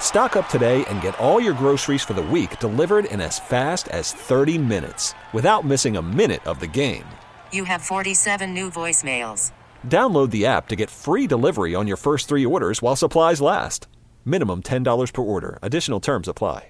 Stock up today and get all your groceries for the week delivered in as fast as 30 minutes without missing a minute of the game. You have 47 new voicemails. Download the app to get free delivery on your first three orders while supplies last. Minimum $10 per order. Additional terms apply.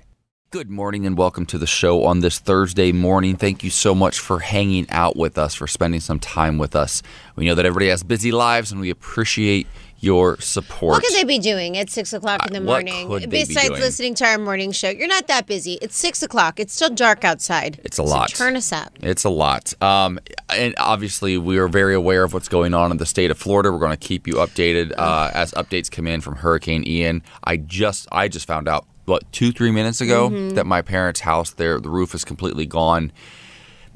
Good morning and welcome to the show on this Thursday morning. Thank you so much for hanging out with us, for spending some time with us. We know that everybody has busy lives and we appreciate your support. What could they be doing at six o'clock in the morning? be Besides doing? listening to our morning show, you're not that busy. It's six o'clock. It's still dark outside. It's a So lot. turn us up. It's a lot. Um, and obviously, we are very aware of what's going on in the state of Florida. We're going to keep you updated uh, as updates come in from Hurricane Ian. I just I just found out what two three minutes ago Mm-hmm. that my parents' house there the roof is completely gone.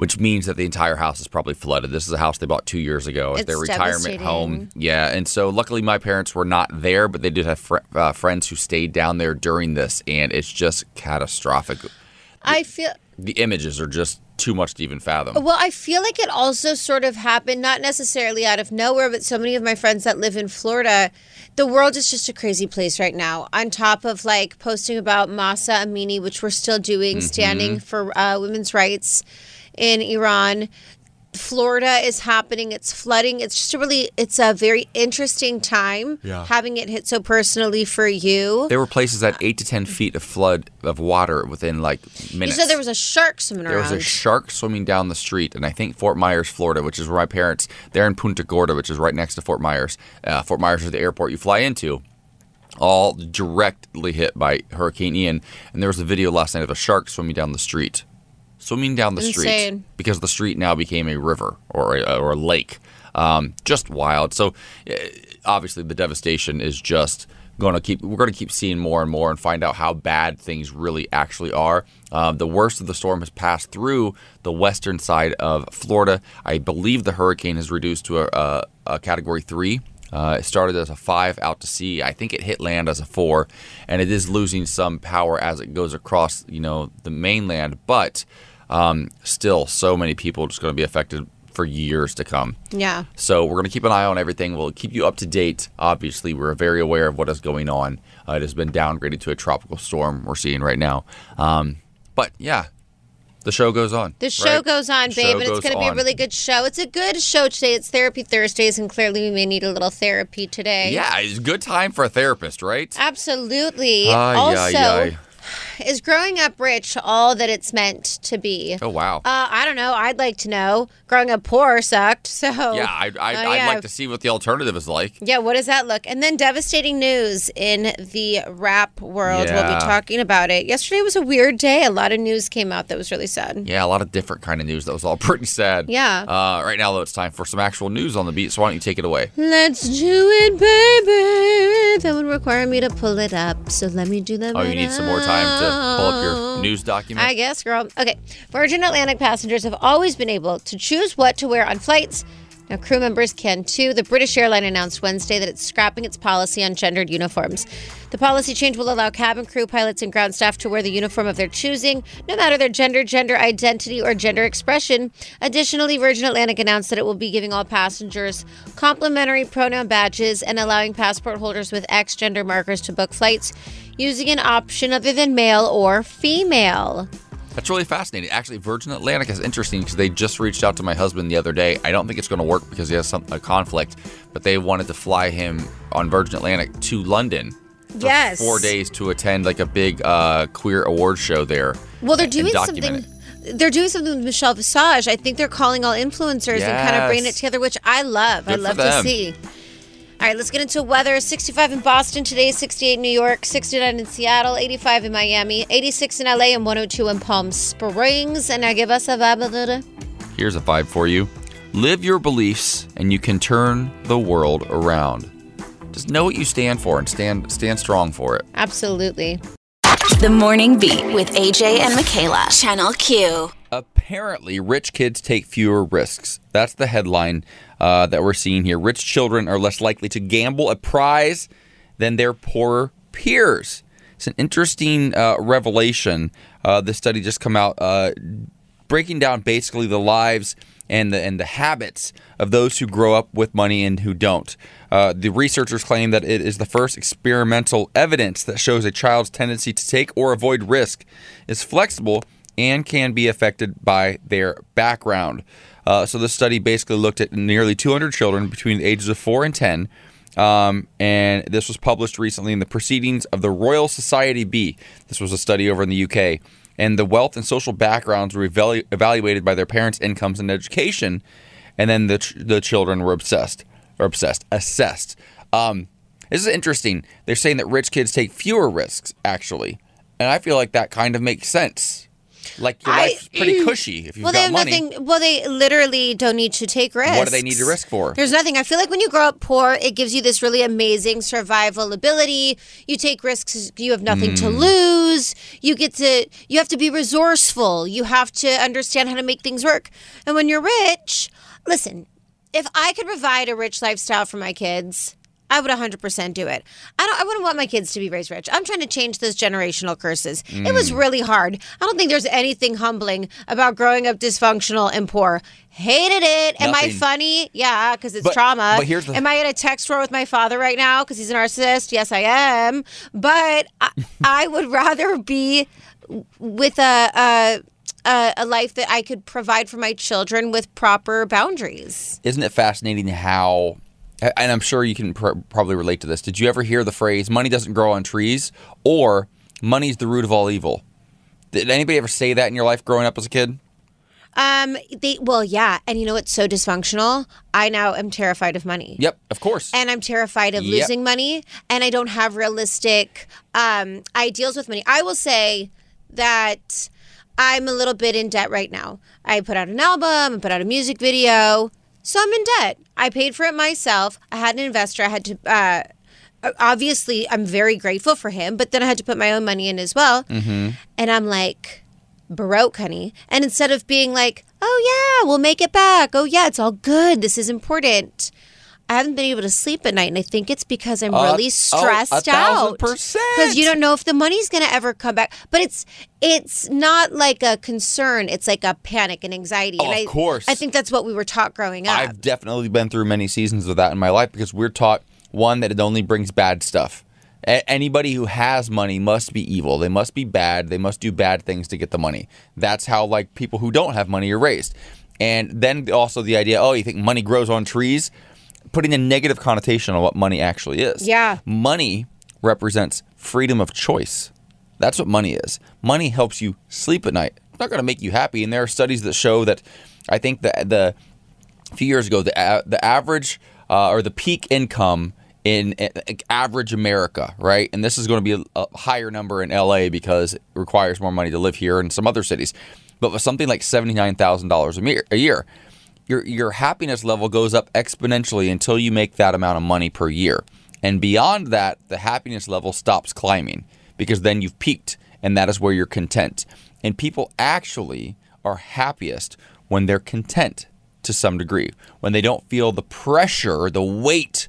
Which means that the entire house is probably flooded. This is a house they bought two years ago as It's their retirement home. Yeah, and so luckily my parents were not there, but they did have fr- uh, friends who stayed down there during this, and it's just catastrophic. I feel The images are just too much to even fathom. well. I feel like it also sort of happened, not necessarily out of nowhere, but so many of my friends that live in Florida, the world is just a crazy place right now. On top of like posting about Mahsa Amini, which we're still doing, Mm-hmm. standing for uh, women's rights in Iran. Florida is happening. It's flooding. It's just a really, it's a very interesting time Yeah. having it hit so personally for you. There were places at eight to ten feet of flood of water within like minutes. You said there was a shark swimming There was a shark swimming down the street, and I think Fort Myers, Florida, which is where my parents. They're in Punta Gorda, which is right next to Fort Myers. Uh, Fort Myers is the airport you fly into. All directly hit by Hurricane Ian, and there was a video last night of a shark swimming down the street, swimming down the street because the street now became a river or a, or a lake. Um, just wild. So uh, obviously the devastation is just going to keep. We're going to keep seeing more and more and find out how bad things really actually are. Um, the worst of the storm has passed through the western side of Florida. I believe the hurricane has reduced to a, a, a category three. Uh, it started as a five out to sea. I think it hit land as a four, and it is losing some power as it goes across, you know, the mainland. But um, still, so many people just going to be affected for years to come. yeah. So we're going to keep an eye on everything. We'll keep you up to date. Obviously, we're very aware of what is going on. Uh, it has been downgraded to a tropical storm we're seeing right now. Um, but yeah, the show goes on. The show right? goes on, babe, and it's going to be a really good show. It's a good show today. It's Therapy Thursdays, and clearly we may need a little therapy today. Yeah, it's a good time for a therapist, right? Absolutely. Ay, also, ay, ay. Is growing up rich all that it's meant to be? Oh wow. Uh, I don't know. I'd like to know. Growing up poor sucked. So yeah, I, I, Oh, I'd yeah. like to see what the alternative is like. Yeah, what does that look? And then devastating news in the rap world. We'll be talking about it. Yesterday was a weird day. A lot of news came out that was really sad. Yeah, a lot of different kind of news that was all pretty sad. Yeah. Uh, right now, though, it's time for some actual news on the beat. So why don't you take it away? Let's do it, baby. That would require me to pull it up. So let me do that. Oh, you right need some more time to pull up your oh. news document. I guess, girl. Okay. Virgin Atlantic passengers have always been able to choose what to wear on flights. Now, crew members can too. The British airline announced Wednesday that it's scrapping its policy on gendered uniforms. The policy change will allow cabin crew, pilots, and ground staff to wear the uniform of their choosing, no matter their gender, gender identity, or gender expression. Additionally, Virgin Atlantic announced that it will be giving all passengers complimentary pronoun badges and allowing passport holders with X gender markers to book flights using an option other than male or female. That's really fascinating. Actually, Virgin Atlantic is interesting because they just reached out to my husband the other day. I don't think it's going to work because he has some a conflict, but they wanted to fly him on Virgin Atlantic to London. For Yes. Four days to attend like a big uh, queer award show there. Well, they're doing something. They're doing something with Michelle Visage. I think they're calling all influencers and kind of bringing it together, which I love. I Good for love to see. All right, let's get into weather. 65 in Boston today, 68 in New York, 69 in Seattle, 85 in Miami, 86 in LA, and 102 in Palm Springs. And now give us a vibe of the Here's a vibe for you. Live your beliefs and you can turn the world around. Just know what you stand for and stand stand strong for it. Absolutely. The Morning Beat with AJ and Michaela. Channel Q. Apparently, rich kids take fewer risks. That's the headline uh, that we're seeing here. Rich children are less likely to gamble a prize than their poorer peers. It's an interesting uh, revelation. Uh, this study just come out uh, breaking down basically the lives and the and the habits of those who grow up with money and who don't. Uh, the researchers claim that it is the first experimental evidence that shows a child's tendency to take or avoid risk is flexible and can be affected by their background. Uh, so the study basically looked at nearly 200 children between the ages of 4 and 10. Um, and this was published recently in the Proceedings of the Royal Society B. This was a study over in the UK. And the wealth and social backgrounds were evalu- evaluated by their parents' incomes and education. And then the, ch- the children were obsessed, or obsessed, assessed. Um, this is interesting. They're saying that rich kids take fewer risks, actually. And I feel like that kind of makes sense. Like your I- life's pretty cushy if you've well, they got have money. nothing. Well, they literally don't need to take risks. What do they need to risk for? There's nothing. I feel like when you grow up poor, it gives you this really amazing survival ability. You take risks. You have nothing Hmm. to lose. You get to. You have to be resourceful. You have to understand how to make things work. And when you're rich, listen. If I could provide a rich lifestyle for my kids, I would 100% do it. I don't I wouldn't want my kids to be raised rich. I'm trying to change those generational curses. It Mm. was really hard. I don't think there's anything humbling about growing up dysfunctional and poor. Hated it. Am I funny? Yeah, because it's But- trauma. but here's the- Am I in a text war with my father right now because he's a narcissist? Yes, I am. But I, I would rather be with a, a a a life that I could provide for my children with proper boundaries. Isn't it fascinating how, and I'm sure you can pr- probably relate to this. Did you ever hear the phrase "money doesn't grow on trees" or "money's the root of all evil"? Did anybody ever say that in your life growing up as a kid? Um, they well, yeah, and you know what's so dysfunctional? I now am terrified of money. Yep, of course. And I'm terrified of Yep. losing money, and I don't have realistic um, ideals with money. I will say that I'm a little bit in debt right now. I put out an album, I put out a music video, so I'm in debt. I paid for it myself. I had an investor. I had to. Uh, obviously, I'm very grateful for him, but then I had to put my own money in as well. Mm-hmm. And I'm like, baroque, honey. And instead of being like, oh, yeah, we'll make it back. Oh, yeah, it's all good. This is important. I haven't been able to sleep at night, and I think it's because I'm really oh, stressed thousand out. Because you don't know if the money's going to ever come back. But it's it's not like a concern. It's like a panic and anxiety. Oh, and of I, course. I think that's what we were taught growing up. I've definitely been through many seasons of that in my life because we're taught one that it only brings bad stuff. A- anybody who has money must be evil. They must be bad. They must do bad things to get the money. That's how like people who don't have money are raised. And then also the idea, oh, you think money grows on trees? Putting a negative connotation on what money actually is. Yeah. Money represents freedom of choice. That's what money is. Money helps you sleep at night. It's not going to make you happy. And there are studies that show that I think that the a few years ago, the a- the average uh, or the peak income in average America, right? And this is going to be a, a higher number in LA because it requires more money to live here and some other cities. But with something like seventy nine thousand dollars a year, your your happiness level goes up exponentially until you make that amount of money per year. And beyond that, the happiness level stops climbing because then you've peaked and that is where you're content. And people actually are happiest when they're content to some degree, when they don't feel the pressure, the weight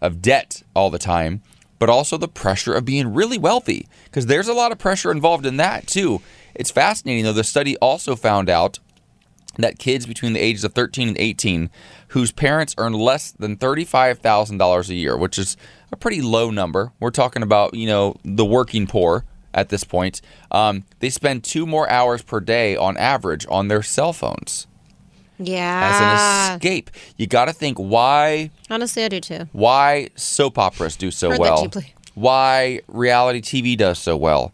of debt all the time, but also the pressure of being really wealthy because there's a lot of pressure involved in that too. It's fascinating though. The study also found out that kids between the ages of 13 and 18 whose parents earn less than $35,000 a year, which is a pretty low number. We're talking about, you know, the working poor at this point. Um, they spend two more hours per day on average on their cell phones Yeah. as an escape. You got to think why Honestly, I do too. why soap operas do so well, why reality TV does so well.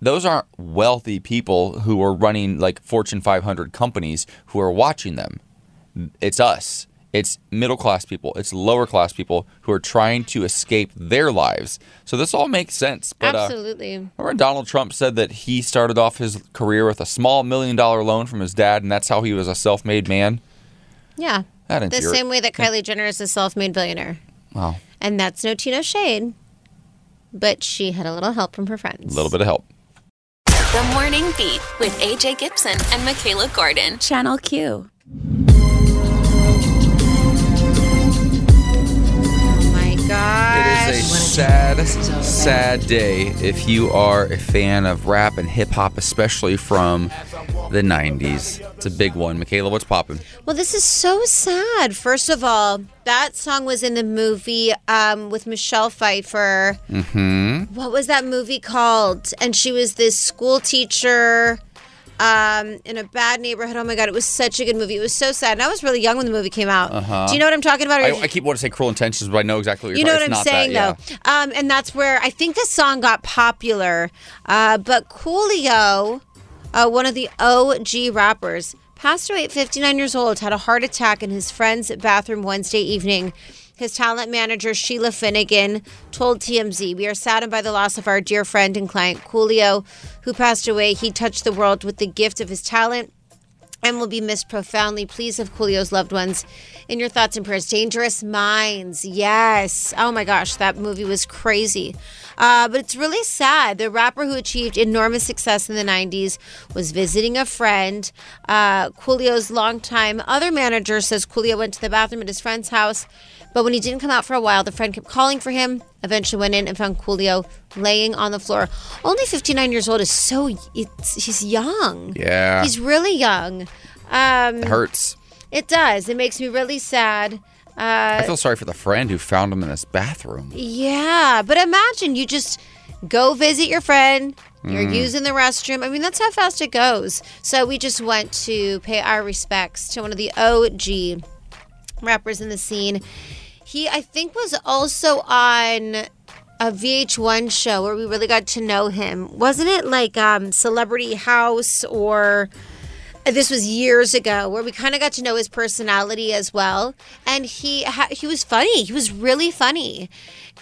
Those aren't wealthy people who are running like Fortune 500 companies who are watching them. It's us. It's middle class people, it's lower class people who are trying to escape their lives. So this all makes sense. But, uh, Absolutely. Remember Donald Trump said that he started off his career with a small million dollar loan from his dad, and that's how he was a self made man? yeah. That The same way that Kylie Jenner is a self-made billionaire. Wow. And that's no Tino shade. But she had a little help from her friends. A little bit of help. The Morning Beat with AJ Gibson and Michaela Gordon. Channel Q. Oh my gosh. It is a sad, sad day if you are a fan of rap and hip hop, especially from the 90s. It's a big one. Michaela, what's popping? Well, this is so sad. First of all, that song was in the movie um, with Michelle Pfeiffer. Mm-hmm. What was that movie called? And she was this school teacher um, in a bad neighborhood. Oh my God, it was such a good movie. It was so sad. And I was really young when the movie came out. Do you know what I'm talking about? Uh-huh. I, I keep wanting to say cruel intentions, but I know exactly what you're. you're know talking what I'm saying, that, though. Um, and that's where I think this song got popular. Uh, but Coolio, uh, one of the OG rappers, passed away at 59 years old, had a heart attack in his friend's bathroom Wednesday evening. His talent manager, Sheila Finnegan, told TMZ, We are saddened by the loss of our dear friend and client, Coolio, who passed away. He touched the world with the gift of his talent and will be missed profoundly. Please have Coolio's loved ones in your thoughts and prayers. Dangerous Minds, yes. Oh my gosh, that movie was crazy. Uh, but it's really sad. The rapper who achieved enormous success in the 90s was visiting a friend. Uh, Coolio's longtime other manager says Coolio went to the bathroom at his friend's house, but when he didn't come out for a while, the friend kept calling for him. Eventually went in and found Coolio laying on the floor. Only 59 years old is so, it's, he's young. Yeah. He's really young. Um, It hurts. it does. It makes me really sad. Uh, I feel sorry for the friend who found him in his bathroom. yeah, but imagine you just go visit your friend. You're Mm. using the restroom. I mean, that's how fast it goes. So we just went to pay our respects to one of the OG rappers in the scene. He, I think, was also on a VH1 show where we really got to know him. Wasn't it like um, Celebrity House or this was years ago where we kind of got to know his personality as well and he ha- he was funny he was really funny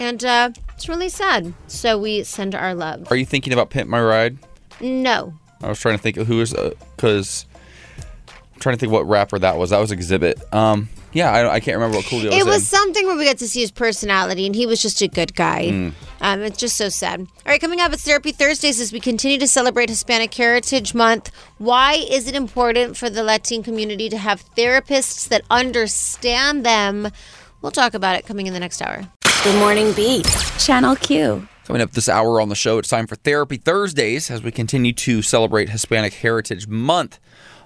and uh, it's really sad so we send our love Are you thinking about Pimp My Ride? no I was trying to think of who was, because I'm trying to think what rapper that was. That was Xzibit. Um, yeah, I, I can't remember what Coolio was it was in. something where we got to see his personality and he was just a good guy Hmm. um, it's just so sad all right coming up it's therapy thursdays as we continue to celebrate hispanic heritage month why is it important for the latin community to have therapists that understand them we'll talk about it coming in the next hour Good Morning Beat. Channel Q. Coming up this hour on the show, it's time for Therapy Thursdays as we continue to celebrate Hispanic Heritage Month.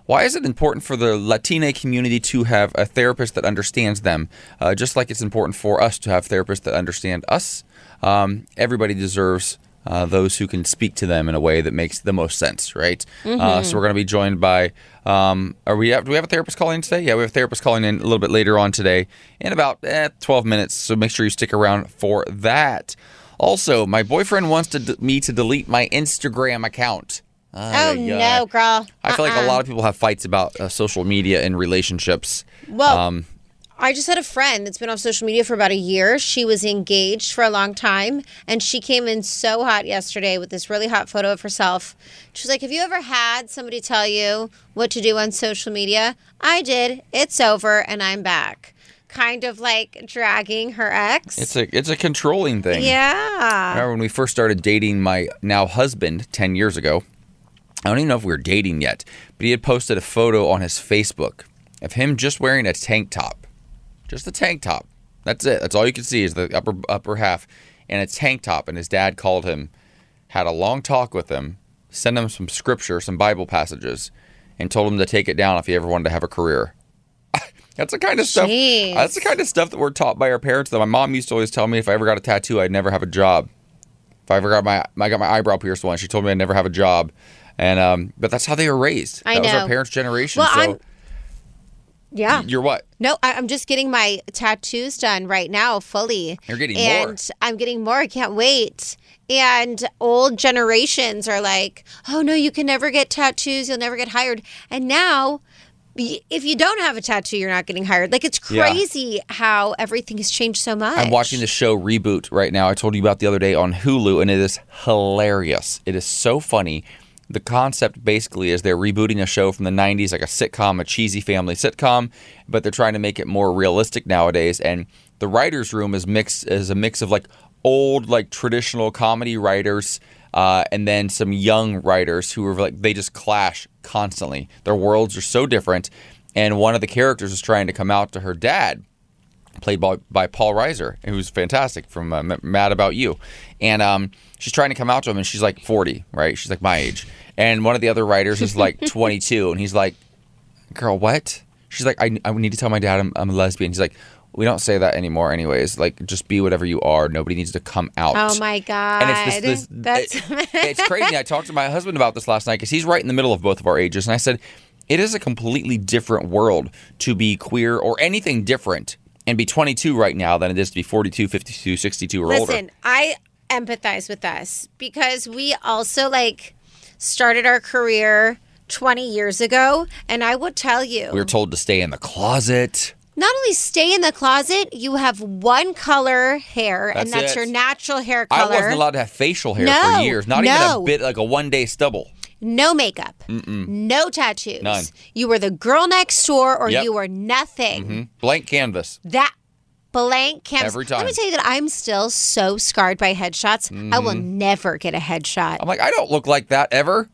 Why is it important for the Latina community to have a therapist that understands them? Uh, just like it's important for us to have therapists that understand us, um, everybody deserves uh, those who can speak to them in a way that makes the most sense, right? Uh, so we're going to be joined by. Um, are we? Have, do we have a therapist calling in today? Yeah, we have a therapist calling in a little bit later on today, in about eh, 12 minutes. So make sure you stick around for that. Also, my boyfriend wants to d- me to delete my Instagram account. Oh ay. no girl I feel like a Uh-uh. lot of people have fights about uh, social media and relationships. Well, Um, I just had a friend that's been off social media for about a year. She was engaged for a long time, and she came in so hot yesterday with this really hot photo of herself. She was like, Have you ever had somebody tell you what to do on social media? I did. It's over, and I'm back. Kind of like dragging her ex. It's a it's a controlling thing. yeah. remember when we first started dating my now husband 10 years ago i don't even know if we were dating yet but he had posted a photo on his facebook of him just wearing a tank top. Just a tank top. That's it. That's all you can see is the upper upper half and a tank top. And his dad called him had a long talk with him sent him some scripture some bible passages and told him to take it down if he ever wanted to have a career. That's the kind of stuff Jeez. that's the kind of stuff that we're taught by our parents that my mom used to always tell me if i ever got a tattoo i'd never have a job. If I ever got my I got my eyebrow pierced once, she told me I'd never have a job, and um, but that's how they were raised. I that was know. our parents' generation. Well, so I'm- Yeah. you're what? No, I, I'm just getting my tattoos done right now, fully. You're getting more. and I'm getting more. I can't wait. And old generations are like, "Oh no, you can never get tattoos. You'll never get hired." And now, if you don't have a tattoo, you're not getting hired. Like it's Yeah. crazy how everything has changed so much. I'm watching the show Reboot right now. I told you about the other day on Hulu, and it is hilarious. It is so funny. The concept basically is they're rebooting a show from the 90s, like a sitcom, a cheesy family sitcom, but they're trying to make it more realistic nowadays. And the writers' room is mixed is a mix of like old, like traditional comedy writers, uh, and then some young writers who are like they just clash constantly. Their worlds are so different, and one of the characters is trying to come out to her dad played by, by Paul Reiser, who's fantastic from uh, Mad About You. And um, she's trying to come out to him, and she's like 40, right? She's like my age. And one of the other writers is like 22, and he's like, girl, what? She's like, I, I need to tell my dad I'm, I'm a lesbian. He's like, we don't say that anymore, anyways. Like, just be whatever you are. Nobody needs to come out. Oh my god! And it's this, this That's it- it's crazy. I talked to my husband about this last night because he's right in the middle of both of our ages, and I said it is a completely different world to be queer or anything different and be 22 right now than it is to be 42, 52, 62 or older. Listen, I empathize with us because we also like started our career 20 years ago, and I would tell you, We were told to stay in the closet. not only stay in the closet, you have one color hair, and That's that's it. your natural hair color. I wasn't allowed to have facial hair No, for years, not even a bit like a one day stubble. no makeup, no tattoos. None. You were the girl next door, or Yep. you were nothing. Mm-hmm. Blank canvas. That blank canvas. Every Let me tell you that I'm still so scarred by headshots. I will Mm-hmm. never get a headshot. I'm like, I don't look like that ever.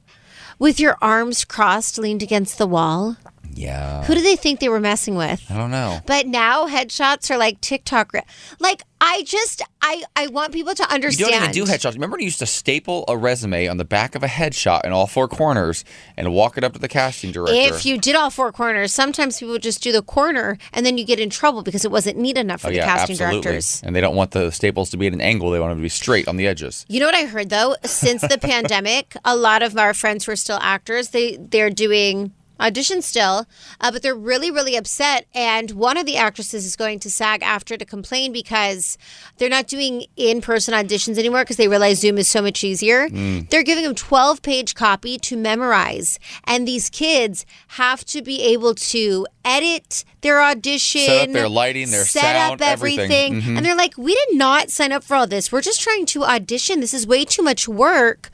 With your arms crossed, leaned against the wall. Yeah. Who do they think they were messing with? I don't know. But now headshots are like TikTok. re- Like I just I I want people to understand. You don't even do headshots. Remember when you used to staple a resume on the back of a headshot in all four corners and walk it up to the casting director? If you did all four corners, sometimes people just do the corner, and then you get in trouble because it wasn't neat enough for Oh, the yeah, casting absolutely. directors. And they don't want the staples to be at an angle. They want them to be straight on the edges. You know what I heard though? Since the pandemic, a lot of our friends who are still actors, they they're doing auditions still, uh, but they're really really upset. And one of the actresses is going to SAG-AFTRA to complain because they're not doing in person auditions anymore because they realize Zoom is so much easier. Mm. They're giving them twelve page copy to memorize, and these kids have to be able to edit their audition, Set up their lighting, their set sound, up everything. everything. Mhm. And they're like, we did not sign up for all this. We're just trying to audition. This is way too much work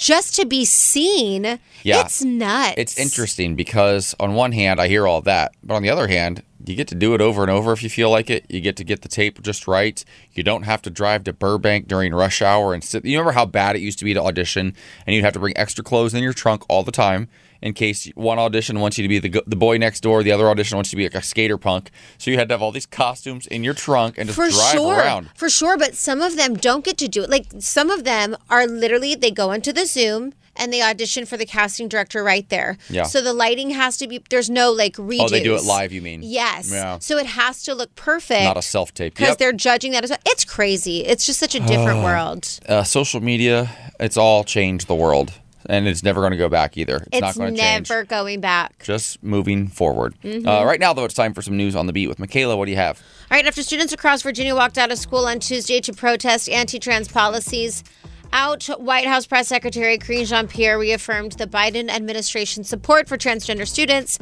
just to be seen. Yeah. It's nuts. It's interesting because on one hand, I hear all that, but on the other hand, you get to do it over and over if you feel like it. You get to get the tape just right. You don't have to drive to Burbank during rush hour and sit. You remember how bad it used to be to audition, and you'd have to bring extra clothes in your trunk all the time in case one audition wants you to be the the boy next door, the other audition wants you to be like a skater punk. So you had to have all these costumes in your trunk and just for drive sure. around. For sure. But some of them don't get to do it. Like some of them are literally, they go into the Zoom and they audition for the casting director right there. Yeah. So the lighting has to be, there's no like redos. Oh, they do it live. You mean? Yes. Yeah. So it has to look perfect. Not a self tape. because they're judging that as well. It's crazy. It's just such a different world. uh, social media, it's all changed the world, and it's never going to go back either. It's, It's, not going to change. It's never going back. Just moving forward. Mm-hmm. Uh, right now, though, it's time for some news on the beat with Michaela. What do you have? All right, after students across Virginia walked out of school on Tuesday to protest anti trans policies, out White House Press Secretary Karine Jean Pierre reaffirmed the Biden administration's support for transgender students.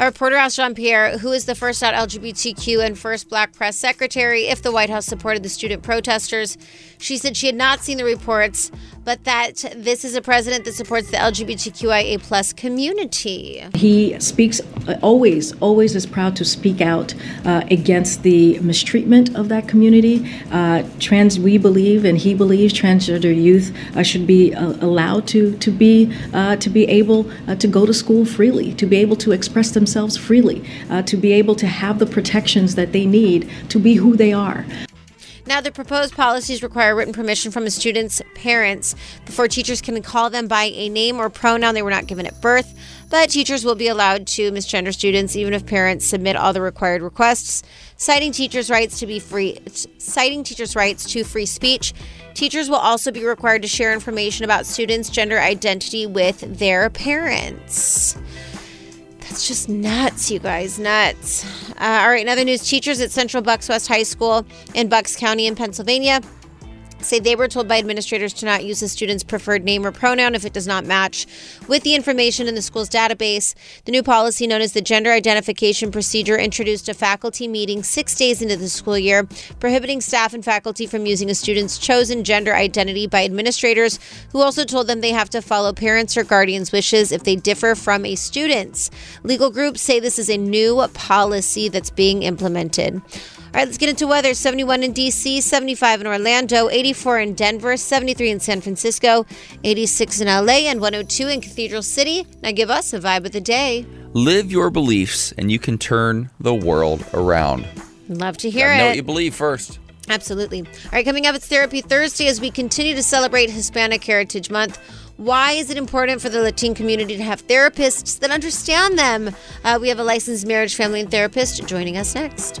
A reporter asked Jean Pierre, who is the first out LGBTQ and first black press secretary, if the White House supported the student protesters. She said she had not seen the reports, but that this is a president that supports the LGBTQIA plus community. He speaks always, always is proud to speak out uh, against the mistreatment of that community. Uh, trans, we believe, and he believes, transgender youth uh, should be uh, allowed to to be uh, to be able uh, to go to school freely, to be able to express themselves freely, uh, to be able to have the protections that they need to be who they are. Now, the proposed policies require written permission from a student's parents before teachers can call them by a name or pronoun they were not given at birth. But teachers will be allowed to misgender students even if parents submit all the required requests, citing teachers' rights to be free, citing teachers' rights to free speech. Teachers will also be required to share information about students' gender identity with their parents. That's just nuts, you guys. Nuts. Uh, all right, in other news, teachers at Central Bucks West High School in Bucks County in Pennsylvania say they were told by administrators to not use the student's preferred name or pronoun if it does not match with the information in the school's database. The new policy, known as the Gender Identification Procedure, introduced a faculty meeting six days into the school year, prohibiting staff and faculty from using a student's chosen gender identity by administrators who also told them they have to follow parents' or guardians' wishes if they differ from a student's. Legal groups say this is a new policy that's being implemented. All right, let's get into weather. 71 in DC, 75 in Orlando, 84 in Denver, 73 in San Francisco, 86 in LA, and 102 in Cathedral City. Now give us a vibe of the day. Live your beliefs, and you can turn the world around. Love to hear Gotta know what you believe first. Absolutely. All right, coming up, it's Therapy Thursday as we continue to celebrate Hispanic Heritage Month. Why is it important for the Latin community to have therapists that understand them? Uh, we have a licensed marriage, family, and therapist joining us next.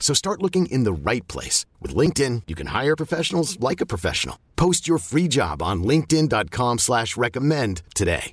So start looking in the right place. With LinkedIn, you can hire professionals like a professional. Post your free job on linkedin.com slash recommend today.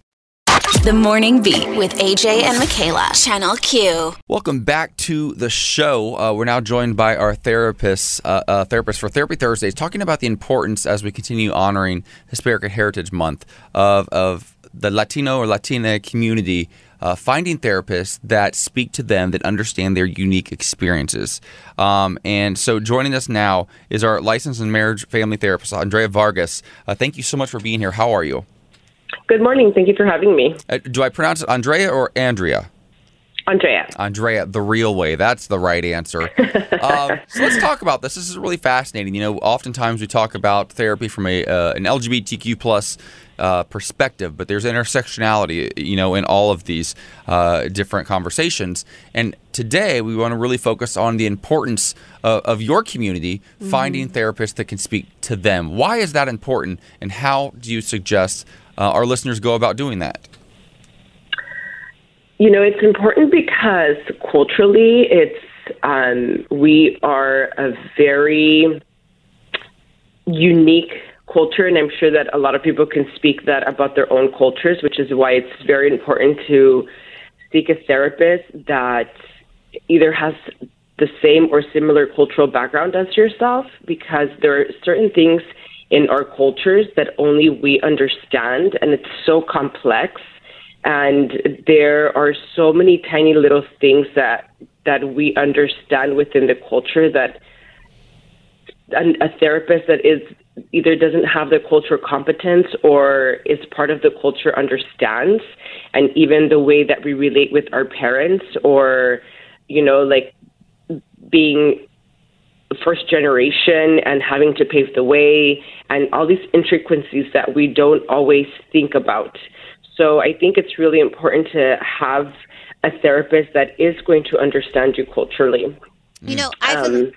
The Morning Beat with AJ and Michaela. Channel Q. Welcome back to the show. Uh, we're now joined by our therapist, uh, uh, therapist for Therapy Thursdays, talking about the importance as we continue honoring Hispanic Heritage Month of, of the Latino or Latina community. Uh, finding therapists that speak to them, that understand their unique experiences. Um, and so joining us now is our licensed and marriage family therapist, Andrea Vargas. Uh, thank you so much for being here. How are you? Good morning. Thank you for having me. Uh, do I pronounce it Andrea or Andrea? Andrea. Andrea, the real way. That's the right answer. um, so let's talk about this. This is really fascinating. You know, oftentimes we talk about therapy from a uh, an LGBTQ plus uh, perspective, but there's intersectionality, you know, in all of these uh, different conversations. And today we want to really focus on the importance of, of your community finding therapists that can speak to them. Why is that important, and how do you suggest uh, our listeners go about doing that? You know, it's important because culturally, it's um, we are a very unique culture, and I'm sure that a lot of people can speak that about their own cultures, which is why it's very important to seek a therapist that either has the same or similar cultural background as yourself, because there are certain things in our cultures that only we understand, and it's so complex. And there are so many tiny little things that that we understand within the culture that a therapist that is either doesn't have the cultural competence or is part of the culture understands and even the way that we relate with our parents or you know like being first generation and having to pave the way and all these intricacies that we don't always think about so I think it's really important to have a therapist that is going to understand you culturally. You know, I feel,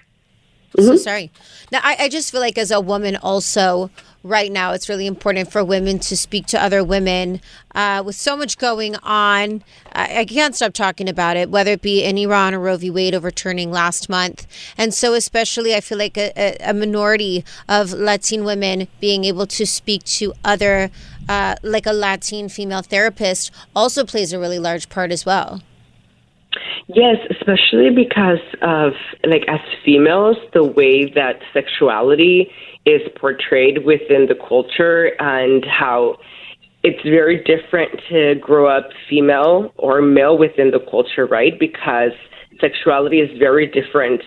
Um, So sorry. Now, I, I just feel like as a woman, also right now, it's really important for women to speak to other women. Uh, with so much going on, I, I can't stop talking about it. Whether it be in Iran or Roe v. Wade overturning last month, and so especially, I feel like a, a, a minority of Latin women being able to speak to other, uh, like a Latin female therapist, also plays a really large part as well. Yes, especially because of like as females, the way that sexuality is portrayed within the culture and how it's very different to grow up female or male within the culture, right? Because sexuality is very different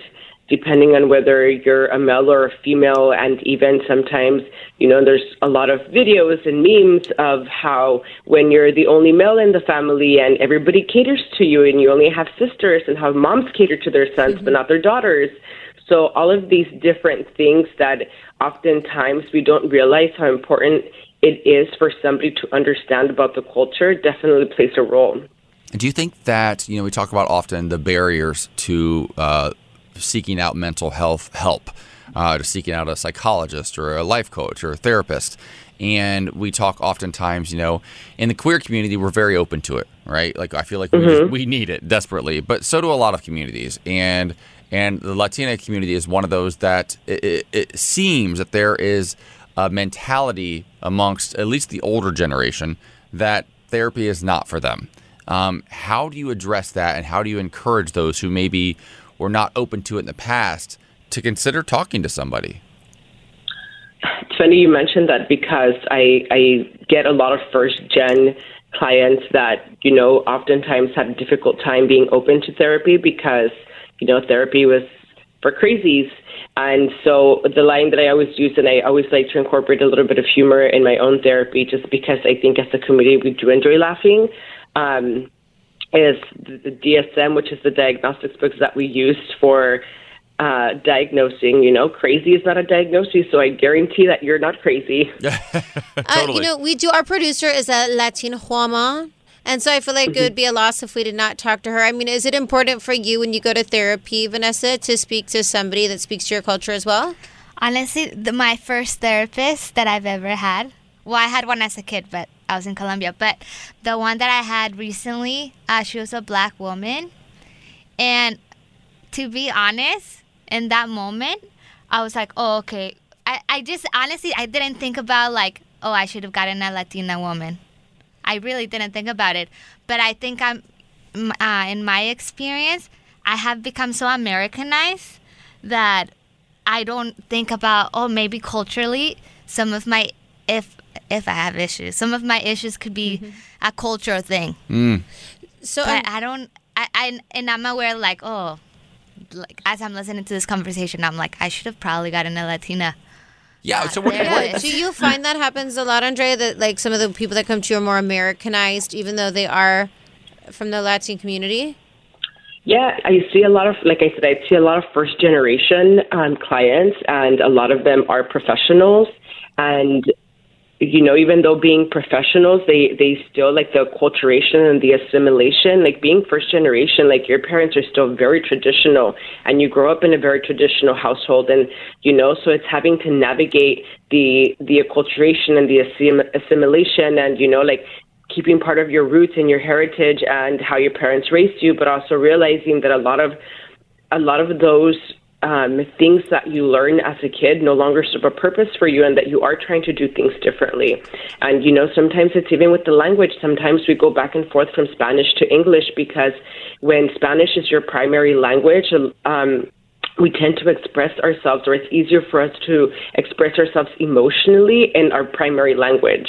depending on whether you're a male or a female and even sometimes you know there's a lot of videos and memes of how when you're the only male in the family and everybody caters to you and you only have sisters and how moms cater to their sons but not their daughters. So all of these different things that oftentimes we don't realize how important it is for somebody to understand about the culture definitely plays a role. Do you think that you know we talk about often the barriers to uh, seeking out mental health help, uh, to seeking out a psychologist or a life coach or a therapist, and we talk oftentimes, you know, in the queer community we're very open to it, right? Like I feel like we, just, we need it desperately, but so do a lot of communities, and and the Latina community is one of those that it, it, it seems that there is a mentality amongst at least the older generation that therapy is not for them. Um, how do you address that, and how do you encourage those who maybe were not open to it in the past to consider talking to somebody? It's funny you mentioned that because I I get a lot of first gen clients that you know oftentimes have a difficult time being open to therapy because you know therapy was for crazies and so the line that I always use and I always like to incorporate a little bit of humor in my own therapy just because I think as a community we do enjoy laughing um, is the, the DSM which is the diagnostics books that we used for uh, diagnosing, you know, crazy is not a diagnosis, so I guarantee that you're not crazy. Uh, you know, we do. Our producer is a Latin Juama. And so I feel like it would be a loss if we did not talk to her. I mean, is it important for you when you go to therapy, Vanessa, to speak to somebody that speaks to your culture as well? Honestly, the, my first therapist that I've ever had. Well, I had one as a kid, but I was in Colombia. But the one that I had recently, uh, she was a black woman, and to be honest, in that moment, I was like, oh, okay. I, I just honestly, I didn't think about like, oh, I should have gotten a Latina woman. I really didn't think about it. But I think I'm, uh, in my experience, I have become so Americanized that I don't think about, oh, maybe culturally, some of my, if if I have issues, some of my issues could be mm-hmm. a cultural thing. Mm. So But um, I don't, I, I, and I'm aware, like, oh, like as I'm listening to this conversation, I'm like, I should have probably gotten a Latina. Yeah. So what, Yeah. what- Do you find that happens a lot, Andrea? That like some of the people that come to you are more Americanized, even though they are from the Latin community? Yeah, I see a lot of, like I said, I see a lot of first generation um, clients, and a lot of them are professionals. And you know, even though being professionals, they they still like the acculturation and the assimilation. Like being first generation, like your parents are still very traditional, and you grow up in a very traditional household, and you know, so it's having to navigate the the acculturation and the assim- assimilation, and you know, like keeping part of your roots and your heritage and how your parents raised you, but also realizing that a lot of a lot of those um, things that you learn as a kid no longer serve a purpose for you, and that you are trying to do things differently. And you know, sometimes it's even with the language. Sometimes we go back and forth from Spanish to English because when Spanish is your primary language. Um, we tend to express ourselves, or it's easier for us to express ourselves emotionally in our primary language.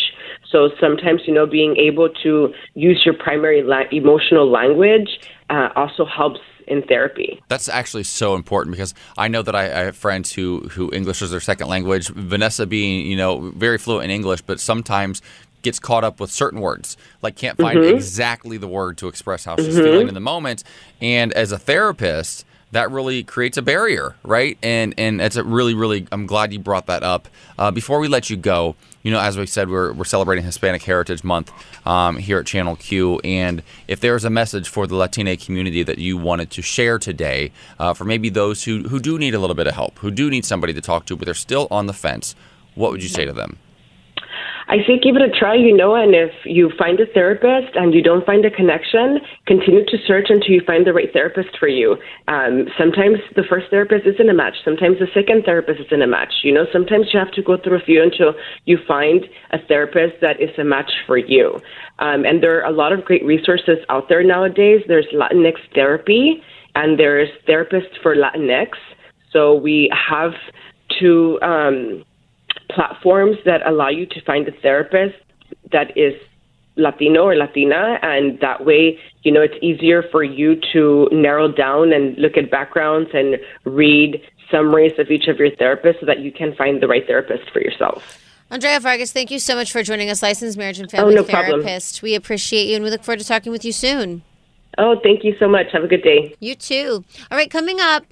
So sometimes, you know, being able to use your primary la- emotional language uh, also helps in therapy. That's actually so important because I know that I, I have friends who who English is their second language. Vanessa being you know very fluent in English, but sometimes gets caught up with certain words, like can't find mm-hmm. exactly the word to express how she's mm-hmm. feeling in the moment. And as a therapist, that really creates a barrier, right? And and it's a really really. I'm glad you brought that up. Uh, before we let you go, you know, as we said, we're we're celebrating Hispanic Heritage Month um, here at Channel Q, and if there's a message for the Latina community that you wanted to share today, uh, for maybe those who who do need a little bit of help, who do need somebody to talk to, but they're still on the fence, what would you say to them? I say give it a try, you know, and if you find a therapist and you don't find a connection, continue to search until you find the right therapist for you. Um, sometimes the first therapist isn't a match. Sometimes the second therapist isn't a match. You know, sometimes you have to go through a few until you find a therapist that is a match for you. Um, and there are a lot of great resources out there nowadays. There's Latinx therapy and there's therapists for Latinx. So we have to. Um, platforms that allow you to find a therapist that is Latino or Latina, and that way, you know, it's easier for you to narrow down and look at backgrounds and read summaries of each of your therapists so that you can find the right therapist for yourself. Andrea Vargas, thank you so much for joining us, licensed marriage and oh, family Oh, no therapist. problem. We appreciate you and we look forward to talking with you soon. Oh, thank you so much. Have a good day. You too. All right, coming up,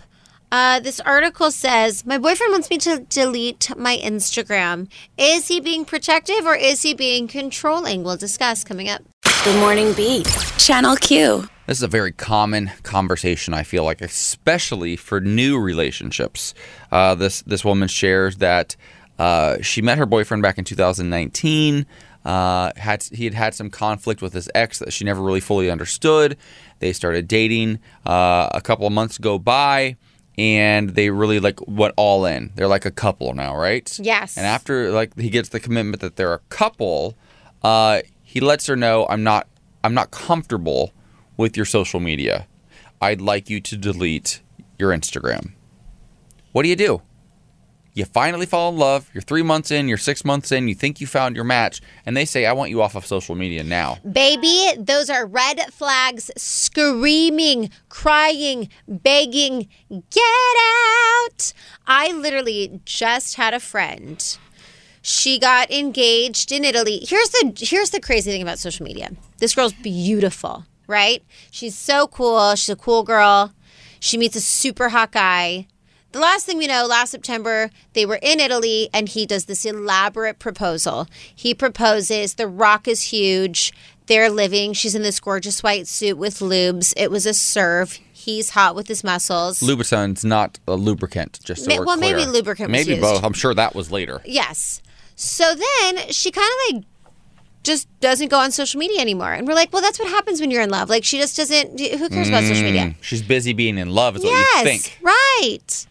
uh, this article says My boyfriend wants me to delete my Instagram. Is he being protective or is he being controlling? We'll discuss coming up. Good Morning Beat. Channel Q. This is a very common conversation. I feel like, especially for new relationships. Uh, this this woman shares that uh, she met her boyfriend back in 2019. Uh, had he had had some conflict with his ex that she never really fully understood. They started dating. Uh, a couple of months go by, and they really like went all in. They're like a couple now, right? Yes. And after like he gets the commitment that they're a couple, uh, he lets her know I'm not I'm not comfortable with your social media. I'd like you to delete your Instagram. What do you do? You finally fall in love. You're three months in. You're six months in. You think you found your match, and they say, "I want you off of social media now." Baby, those are red flags screaming, crying, begging, get out. I literally just had a friend. She got engaged in Italy. Here's the here's the crazy thing about social media. This girl's beautiful, right? She's so cool. She's a cool girl. She meets a super hot guy. The last thing we know, last September, they were in Italy and he does this elaborate proposal. He proposes, the rock is huge. They're living. She's in this gorgeous white suit with lubes. It was a serve. He's hot with his muscles. Lubrican's not a lubricant, just so Ma- well, maybe lubricant was Maybe both. I'm sure that was later. Yes. So then she kind of like just doesn't go on social media anymore. And we're like, well, that's what happens when you're in love. Like she just doesn't, who cares about social media? Mm, She's busy being in love, is what yes, you think. right.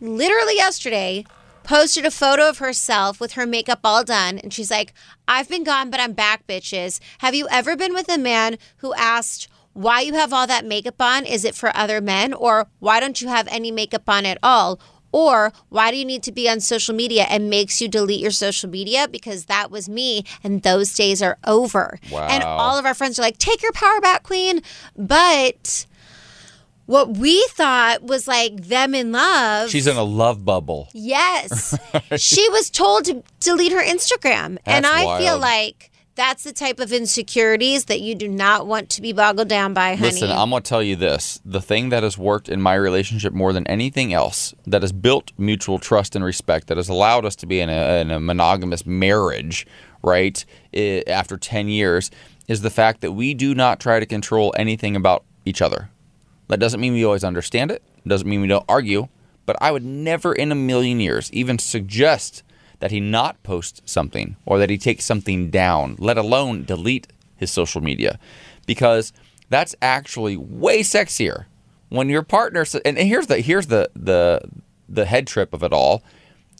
Literally yesterday, posted a photo of herself with her makeup all done, and she's like, "I've been gone, but I'm back, bitches." Have you ever been with a man who asked? Why you have all that makeup on? Is it for other men? Or why don't you have any makeup on at all? Or why do you need to be on social media and makes you delete your social media? Because that was me and those days are over. And all of our friends are like, take your power back, queen. But what we thought was like them in love. She's in a love bubble. Yes. she was told to delete her Instagram. and That's I feel like that's the type of insecurities that you do not want to be boggled down by, honey. Listen, I'm going to tell you this. The thing that has worked in my relationship more than anything else, that has built mutual trust and respect, that has allowed us to be in a, in a monogamous marriage, right, i- after 10 years, is the fact that we do not try to control anything about each other. That doesn't mean we always understand it, doesn't mean we don't argue, but I would never in a million years even suggest that he not post something or that he take something down, let alone delete his social media, because that's actually way sexier when your partner. And here's the here's the the the head trip of it all.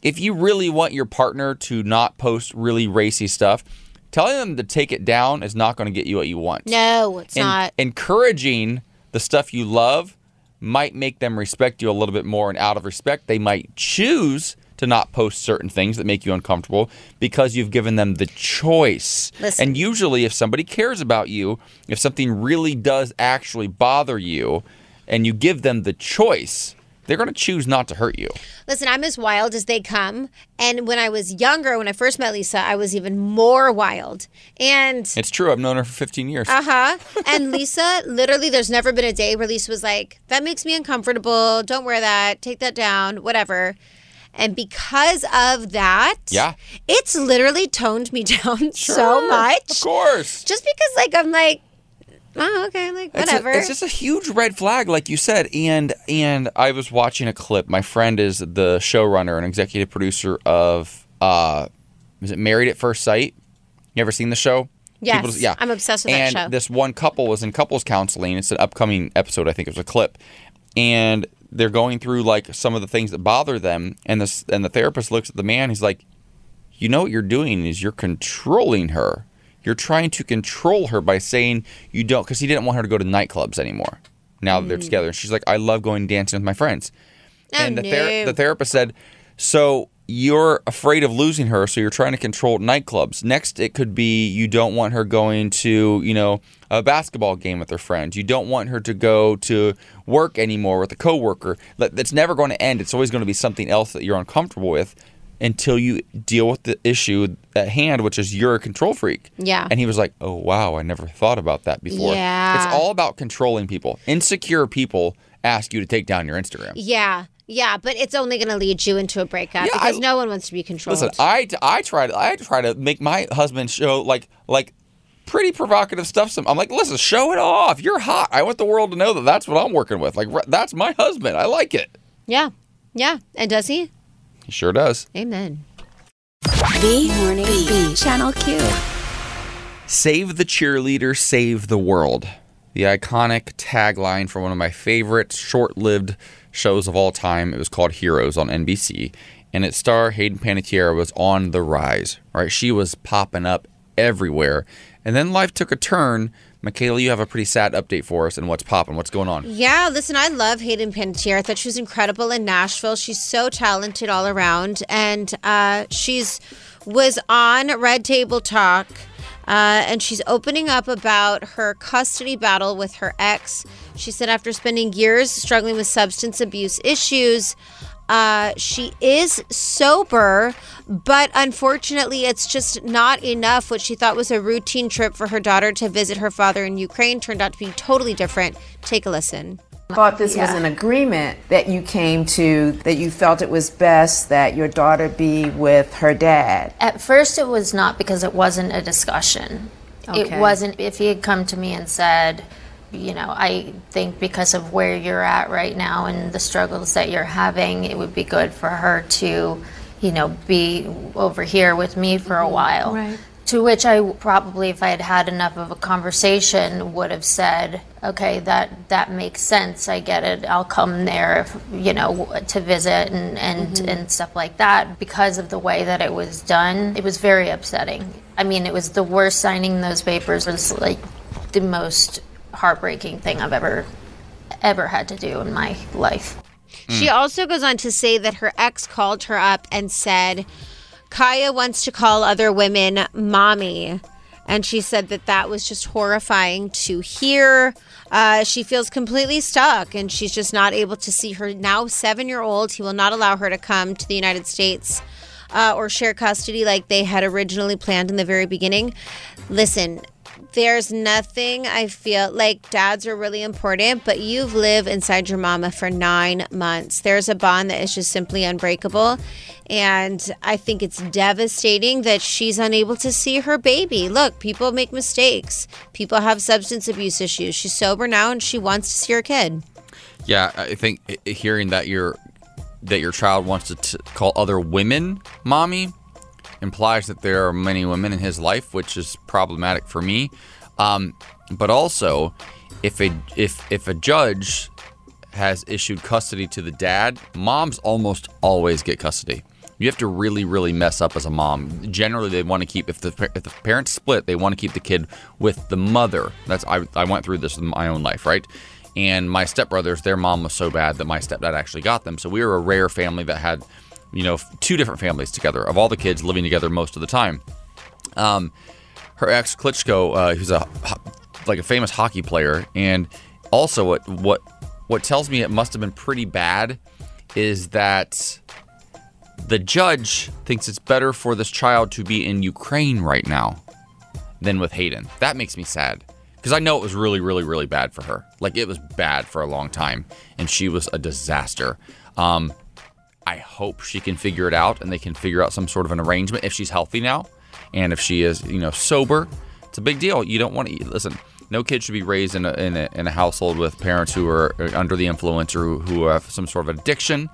If you really want your partner to not post really racy stuff, telling them to take it down is not going to get you what you want. no, it's En- not. Encouraging the stuff you love might make them respect you a little bit more, and out of respect, they might choose to not post certain things that make you uncomfortable because you've given them the choice. Listen. And usually, if somebody cares about you, if something really does actually bother you, and you give them the choice, they're going to choose not to hurt you. Listen, I'm as wild as they come. And when I was younger, when I first met Lisa, I was even more wild. And It's true. I've known her for 15 years. uh huh. And Lisa, literally, there's never been a day where Lisa was like, that makes me uncomfortable. Don't wear that. Take that down. Whatever. And because of that, Yeah. it's literally toned me down so much. Of course. Just because, like, I'm like, oh, okay, like, It's a- whatever. It's, just a huge red flag, like you said. And and I was watching a clip. My friend is the showrunner and executive producer of uh, is it Married at First Sight? You ever seen the show? Yes, People- yeah. I'm obsessed with that and show. this one couple was in couples counseling. It's an upcoming episode. I think it was a clip, and they're going through like some of the things that bother them. And this and the therapist looks at the man. He's like, "You know what you're doing is you're controlling her. You're trying to control her by saying you don't." Because he didn't want her to go to nightclubs anymore. Now that they're mm. together, and she's like, "I love going dancing with my friends." Oh, and the, no. the therapist said, "So you're afraid of losing her, so you're trying to control nightclubs. Next, it could be you don't want her going to, you know, a basketball game with her friends. You don't want her to go to work anymore with a coworker. That- That's never going to end. It's always going to be something else that you're uncomfortable with." Until you deal with the issue at hand, which is you're a control freak. Yeah. And he was like, "Oh wow, I never thought about that before." Yeah. It's all about controlling people. Insecure people ask you to take down your Instagram. yeah. Yeah, but it's only going to lead you into a breakup Yeah, because I- no one wants to be controlled. Listen, I, I try to I try to make my husband show like like pretty provocative stuff. Some I'm like, listen, show it off. You're hot. I want the world to know that that's what I'm working with. Like that's my husband. I like it. yeah. Yeah. And does he? He sure does. Amen. The Morning Beat. Channel Q. Save the cheerleader, save the world. The iconic tagline for one of my favorite short-lived shows of all time. It was called Heroes on NBC, and its star Hayden Panettiere was on the rise. Right, she was popping up everywhere, and then life took a turn. Michaela, you have a pretty sad update for us, and what's popping? What's going on? Yeah, listen, I love Hayden Panettiere. I thought she was incredible in Nashville. She's so talented all around, and uh, she's was on Red Table Talk, uh, and she's opening up about her custody battle with her ex. She said after spending years struggling with substance abuse issues. Uh, she is sober, but unfortunately, it's just not enough. What she thought was a routine trip for her daughter to visit her father in Ukraine turned out to be totally different. Take a listen. I thought this was an agreement that you came to that you felt it was best that your daughter be with her dad. At first, it was not because it wasn't a discussion. It wasn't, if he had come to me and said, you know, I think because of where you're at right now and the struggles that you're having, it would be good for her to, you know, be over here with me for a mm-hmm. while. Right. To which I probably, if I had had enough of a conversation, would have said, "Okay, that that makes sense. I get it. I'll come there, if, you know, to visit and and mm-hmm. and stuff like that." Because of the way that it was done, it was very upsetting. I mean, it was the worst. Signing those papers was like the most heartbreaking thing I've ever ever had to do in my life. She also goes on to say that her ex called her up and said, Kaya wants to call other women mommy. And she said that that was just horrifying to hear. Uh, she feels completely stuck and she's just not able to see her now seven year old. He will not allow her to come to the United States uh, or share custody like they had originally planned in the very beginning. Listen, there's nothing I feel like dads are really important, but you've lived inside your mama for nine months. There's a bond that is just simply unbreakable. And I think it's devastating that she's unable to see her baby. Look, people make mistakes, people have substance abuse issues. She's sober now and she wants to see her kid. Yeah, I think i- i- hearing that your that your child wants to t- call other women mommy implies that there are many women in his life, which is problematic for me. Um, but also, if a if if a judge has issued custody to the dad, moms almost always get custody. You have to really, really mess up as a mom. Generally, they want to keep if the if the parents split, they want to keep the kid with the mother. That's I I went through this in my own life, right? And my stepbrothers, their mom was so bad that my stepdad actually got them. So we were a rare family that had, you know, two different families together of all the kids living together most of the time. Um, her ex Klitschko, uh, who's a like a famous hockey player, and also what what what tells me it must have been pretty bad is that the judge thinks it's better for this child to be in Ukraine right now than with Hayden. That makes me sad because I know it was really, really, really bad for her. Like it was bad for a long time, and she was a disaster. Um, I hope she can figure it out and they can figure out some sort of an arrangement if she's healthy now, and if she is, you know, sober. It's a big deal. You don't want to eat. listen. No kid should be raised in a, in a, in a household with parents who are under the influence or who, who have some sort of addiction.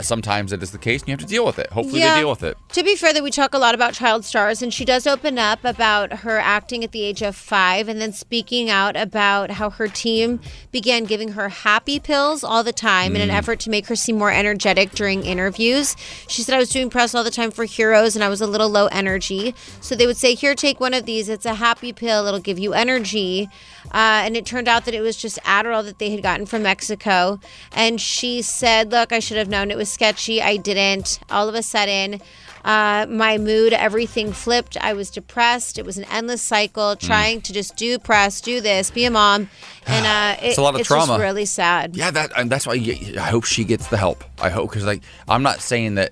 Sometimes it is the case, and you have to deal with it. Hopefully, Yeah. they deal with it. To be fair, that we talk a lot about child stars, and she does open up about her acting at the age of five, and then speaking out about how her team began giving her happy pills all the time in an Mm. effort to make her seem more energetic during interviews. She said, I was doing press all the time for Heroes, and I was a little low energy. So they would say, Here, take one of these. It's a happy pill, it'll give you energy. Uh, and it turned out that it was just Adderall that they had gotten from Mexico. And she said, Look, I should have known it was sketchy. I didn't. All of a sudden, uh, my mood, everything flipped. I was depressed. It was an endless cycle, Mm. trying to just do press, do this, be a mom. And uh, it- It's a lot of it's trauma. just really sad. Yeah, that and that's why I hope she gets the help. I hope because like I'm not saying that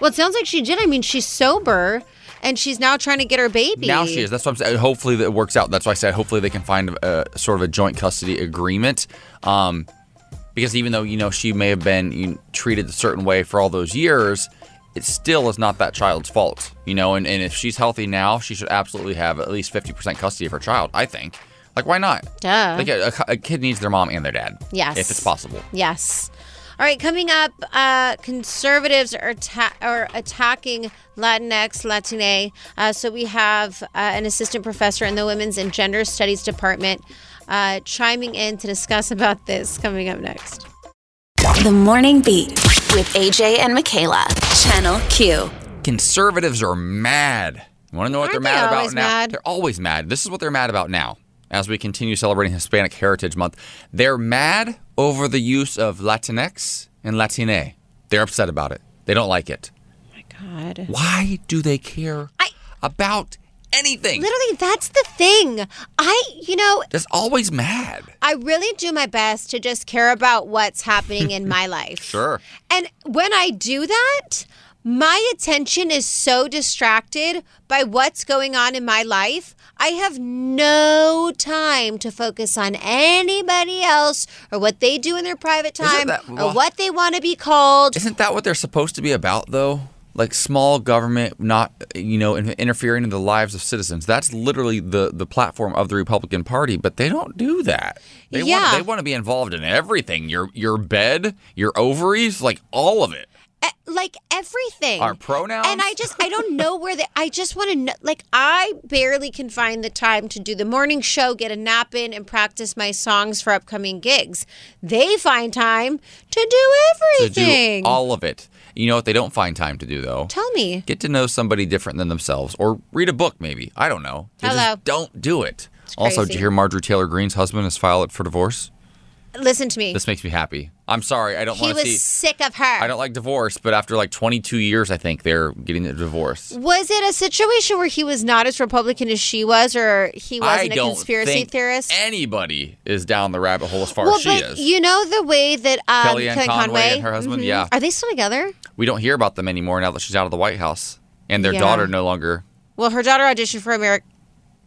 Well, it sounds like she did. I mean, she's sober and she's now trying to get her baby. now she is. That's what I'm saying. Hopefully that it works out. That's why I said hopefully they can find a, sort of a joint custody agreement. Um, because even though you know she may have been you know, treated a certain way for all those years, it still is not that child's fault. You know, and, and if she's healthy now, she should absolutely have at least 50% custody of her child. I think. Like, why not? Duh. Like a- a kid needs their mom and their dad. Yes. If it's possible. Yes. All right, coming up, uh, conservatives are, atta- are attacking Latinx, Latine. Uh, so we have uh, an assistant professor in the Women's and Gender Studies Department uh, chiming in to discuss about this coming up next. The Morning Beat with AJ and Michaela. Channel Q. Conservatives are mad. You want to know what Aren't they're they mad about now? mad? They're always mad. This is what they're mad about now. As we continue celebrating Hispanic Heritage Month, they're mad over the use of Latinx and Latine. They're upset about it. They don't like it. Oh my God. Why do they care about anything? Literally, that's the thing. I, you know, That's always mad. I really do my best to just care about what's happening in my life. Sure. And when I do that, my attention is so distracted by what's going on in my life. I have no time to focus on anybody else or what they do in their private time that- or what they want to be called. Isn't that what they're supposed to be about, though? Like small government not, you know, interfering in the lives of citizens. That's literally the the platform of the Republican Party, but they don't do that. They Yeah. want they want to be involved in everything. Your your bed, your ovaries, like all of it. Like everything. Our pronouns? And I just I don't know where they I just want to know like I barely can find the time to do the morning show, get a nap in and practice my songs for upcoming gigs. They find time to do To everything. do all of it. You know what they don't find time to do though? Tell me. Get to know somebody different than themselves or read a book maybe. I don't know. They Hello. just don't do it. Also, did you hear Marjorie Taylor Greene's husband has filed for divorce? Listen to me. This makes me happy. I'm sorry, I don't he want was to see sick of her. I don't like divorce, but after like 22 years, I think they're getting a divorce. was it a situation where he was not as Republican as she was, or he I wasn't a don't conspiracy think theorist? Anybody is down the rabbit hole as far well, as she but is. you know the way that um, Kellyanne Conway and her husband? Mhm. Yeah. Are they still together? we don't hear about them anymore now that she's out of the White House, and their Yeah. daughter no longer. Well, her daughter auditioned for American.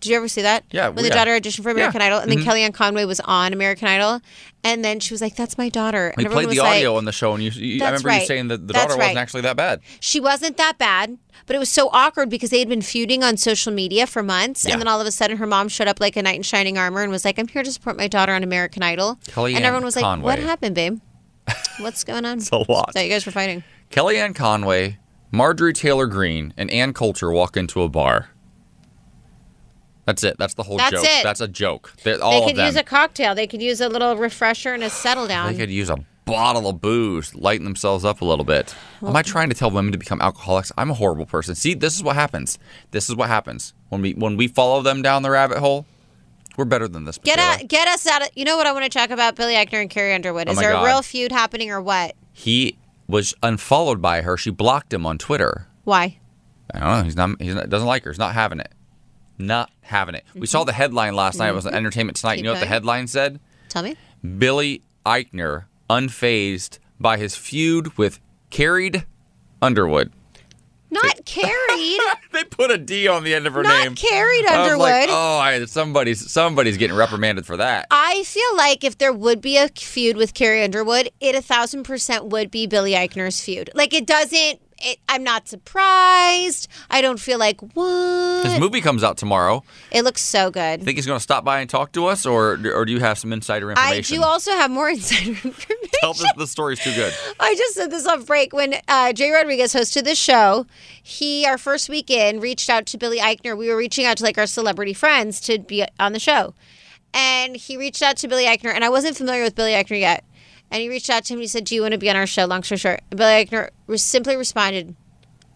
Did you ever see that? Yeah, When the yeah. daughter auditioned for American Yeah. Idol, and then Mhm. Kellyanne Conway was on American Idol, and then she was like, "That's my daughter." And We played the was like, audio on the show, and you, you I remember you saying that the That's daughter right. wasn't actually that bad. She wasn't that bad, but it was so awkward because they had been feuding on social media for months, Yeah. and then all of a sudden her mom showed up like a knight in shining armor and was like, "I'm here to support my daughter on American Idol," Kellyanne and everyone was like, "What happened, babe? What's going on?" It's a lot. That you guys were fighting. Kellyanne Conway, Marjorie Taylor Greene, and Ann Coulter walk into a bar. That's it. That's the whole That's joke. it. That's a joke. They're, all they of could them. use a cocktail. They could use a little refresher and a settle down. They could use a bottle of booze, lighten themselves up a little bit. Am I trying to tell women to become alcoholics? I'm a horrible person. See, this is what happens. This is what happens when we when we follow them down the rabbit hole. We're better than this. Get out, get us out of. You know what I want to talk about? Billy Eichner and Carrie Underwood. Oh Is my there God. a real feud happening or what? He was unfollowed by her. She blocked him on Twitter. Why? I don't know. He's not. He doesn't like her. He's not having it. Not having it. We saw the headline last night. It was on Mhm. Entertainment Tonight. Keep you know what the headline said? Tell me. Billy Eichner unfazed by his feud with Carried Underwood. Not carried. They put a D on the end of her Not name. Carried I was like, Underwood. oh, I, somebody's somebody's getting reprimanded for that. I feel like if there would be a feud with Carrie Underwood, it a thousand percent would be Billy Eichner's feud. Like it doesn't. It, I'm not surprised. I don't feel like what. His movie comes out tomorrow. It looks so good. Think he's going to stop by and talk to us, or or do you have some insider information? I do also have more insider information. Tell us the story's too good. I just said this off break when uh, Jay Rodriguez hosted the show. He, our first weekend, reached out to Billy Eichner. We were reaching out to like our celebrity friends to be on the show, and he reached out to Billy Eichner, and I wasn't familiar with Billy Eichner yet. And he reached out to him and he said, "Do you want to be on our show?" Long story short, and Billy Eichner simply responded,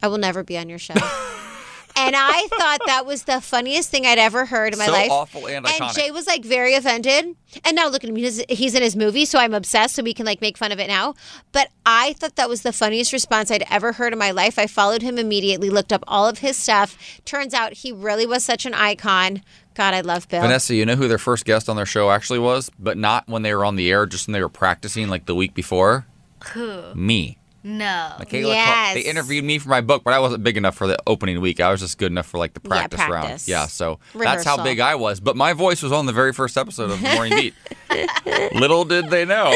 "I will never be on your show." and I thought that was the funniest thing I'd ever heard in my So life. awful and iconic. Jay was like very offended. And now look at him. He's, he's in his movie, so I'm obsessed, so we can like make fun of it now. But I thought that was the funniest response I'd ever heard in my life. I followed him immediately, looked up all of his stuff. Turns out he really was such an icon. God, I love Bill. Vanessa, you know who their first guest on their show actually was, but not when they were on the air, just when they were practicing like the week before. Who? Me. No. Michaela called- they interviewed me for my book, but I wasn't big enough for the opening week. I was just good enough for like the Yeah, practice, round. Yeah, so that's how big I was. But my voice was on the very first episode of Morning Beat. Little did they know.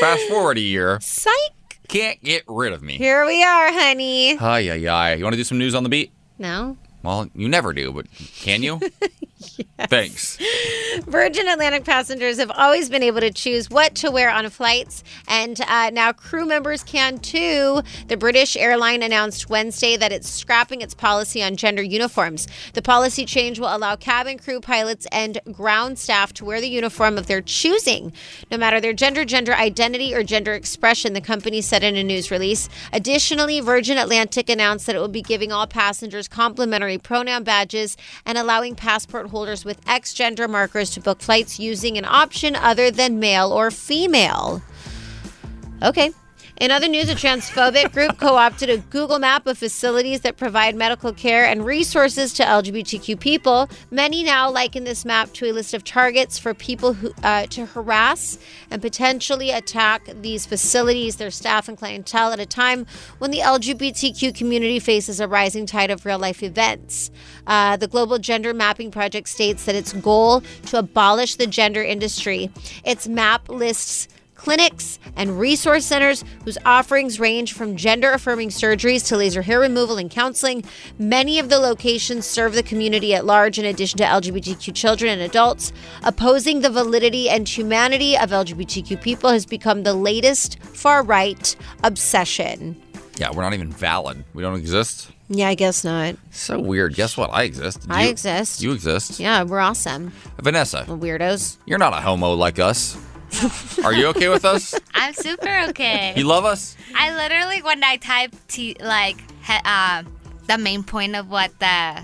Fast forward a year, Psych. can't get rid of me. Here we are, honey. Ay, yeah, yeah. You want to do some news on the beat? No. Well, you never do, but can you? Thanks. Virgin Atlantic passengers have always been able to choose what to wear on flights, and uh, now crew members can too. The British airline announced Wednesday that it's scrapping its policy on gender uniforms. The policy change will allow cabin crew, pilots, and ground staff to wear the uniform of their choosing, no matter their gender, gender identity, or gender expression, the company said in a news release. Additionally, Virgin Atlantic announced that it will be giving all passengers complimentary pronoun badges and allowing passport holders with X gender markers to book flights using an option other than male or female. Okay. In other news, a transphobic group co opted a Google map of facilities that provide medical care and resources to LGBTQ people. Many now liken this map to a list of targets for people who, uh, to harass and potentially attack these facilities, their staff, and clientele at a time when the LGBTQ community faces a rising tide of real life events. Uh, the Global Gender Mapping Project states that its goal to abolish the gender industry. Its map lists clinics, and resource centers whose offerings range from gender affirming surgeries to laser hair removal and counseling. Many of the locations serve the community at large, in addition to LGBTQ children and adults. Opposing the validity and humanity of LGBTQ people has become the latest far right obsession. Yeah, we're not even valid. We don't exist. Yeah, I guess not. So weird. Guess what? I exist. I You- exist. You exist. Yeah, we're awesome. Vanessa, Weirdos. you're not a homo like us. Are you okay with us? I'm super okay. You love us? I literally when I type t- like he- uh, the main point of what the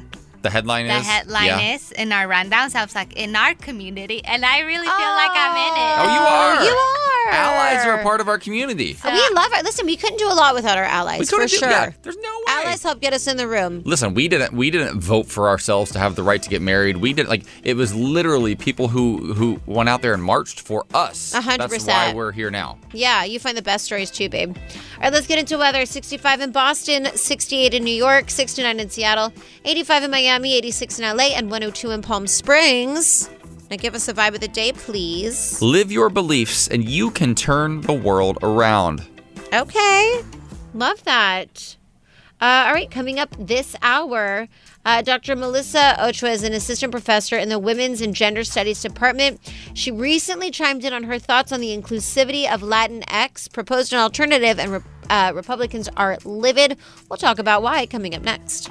The headline the is. headline yeah. is in our rundowns, I was like in our community, and I really feel like I'm in it. Oh, you are. You are. Allies are a part of our community. We love it. Listen, we couldn't do a lot without our allies, We for couldn't do- sure. yeah, there's no way. Allies help get us in the room. Listen, we didn't we didn't vote for ourselves to have the right to get married. We didn't like it was literally people who who went out there and marched for us. A hundred That's why we're here now. Yeah, you find the best stories too, babe. All right, let's get into weather. 65 in Boston, 68 in New York, 69 in Seattle, 85 in Miami, 86 in LA, and 102 in Palm Springs. Now give us a vibe of the day, please. Live your beliefs and you can turn the world around. Okay. Love that. Uh, all right, coming up this hour, uh, Dr. Melissa Ochoa is an assistant professor in the Women's and Gender Studies Department. She recently chimed in on her thoughts on the inclusivity of Latinx, proposed an alternative, and re- uh, Republicans are livid. We'll talk about why coming up next.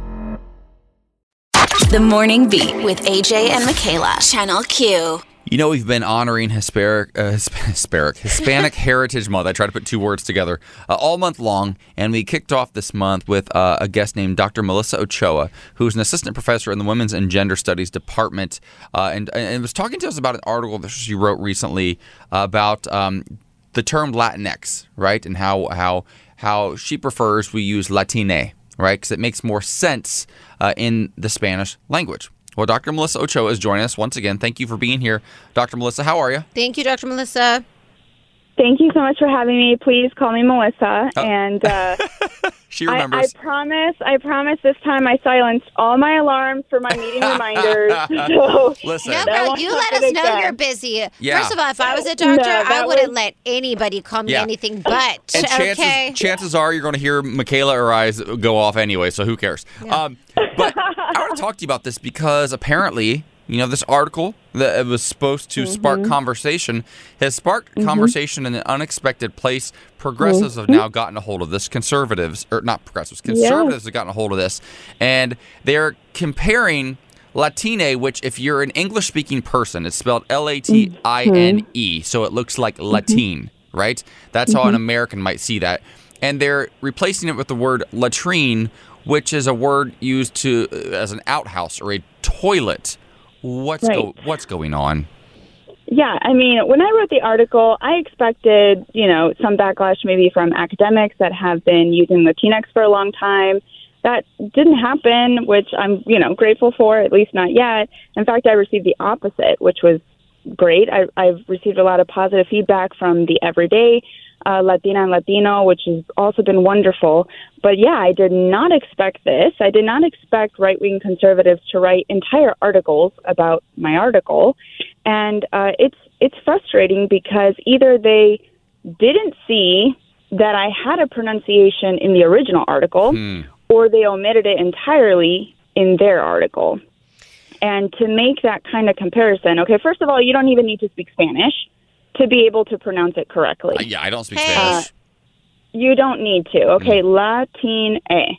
The Morning Beat with AJ and Michaela. Channel Q. You know, we've been honoring Hispanic, uh, Hispanic, Hispanic Heritage Month. I tried to put two words together uh, all month long, and we kicked off this month with uh, a guest named Dr. Melissa Ochoa, who's an assistant professor in the Women's and Gender Studies Department, uh, and, and was talking to us about an article that she wrote recently about um, the term Latinx, right, and how how how she prefers we use Latine, right, because it makes more sense uh, in the Spanish language. Well, Dr. Melissa Ochoa is joining us once again. Thank you for being here. Dr. Melissa, how are you? Thank you, Dr. Melissa. Thank you so much for having me. Please call me Melissa. And uh, she I, I promise, I promise this time I silenced all my alarms for my meeting reminders. So Listen. No, that girl, you let us know again. you're busy. Yeah. First of all, if I was a doctor, No, I wouldn't was- let anybody call me Yeah. anything but. And chances, okay. chances are you're going to hear Michaela or I go off anyway, so who cares? Um, but I want to talk to you about this because apparently, you know, this article that was supposed to spark mm-hmm. conversation has sparked mm-hmm. conversation in an unexpected place. Progressives have now mm-hmm. gotten a hold of this. Conservatives, or not progressives, conservatives have gotten a hold of this, and they're comparing. Latine, which if you're an English speaking person, it's spelled L A T I N E, so it looks like Latine, right? That's how an American might see that. And they're replacing it with the word latrine, which is a word used to uh, as an outhouse or a toilet. What's go, what's going on? Yeah, I mean, when I wrote the article, I expected, you know, some backlash maybe from academics that have been using Latinx for a long time. That didn't happen, which I'm, you know, grateful for, at least not yet. In fact, I received the opposite, which was great. I, I've received a lot of positive feedback from the everyday uh, Latina and Latino, which has also been wonderful. But yeah, I did not expect this. I did not expect right wing conservatives to write entire articles about my article, and uh, it's it's frustrating because either they didn't see that I had a pronunciation in the original article, or they omitted it entirely in their article. And to make that kind of comparison, okay, first of all, you don't even need to speak Spanish to be able to pronounce it correctly. Uh, yeah, I don't speak Hey. Spanish. You don't need to. Okay, Latin A.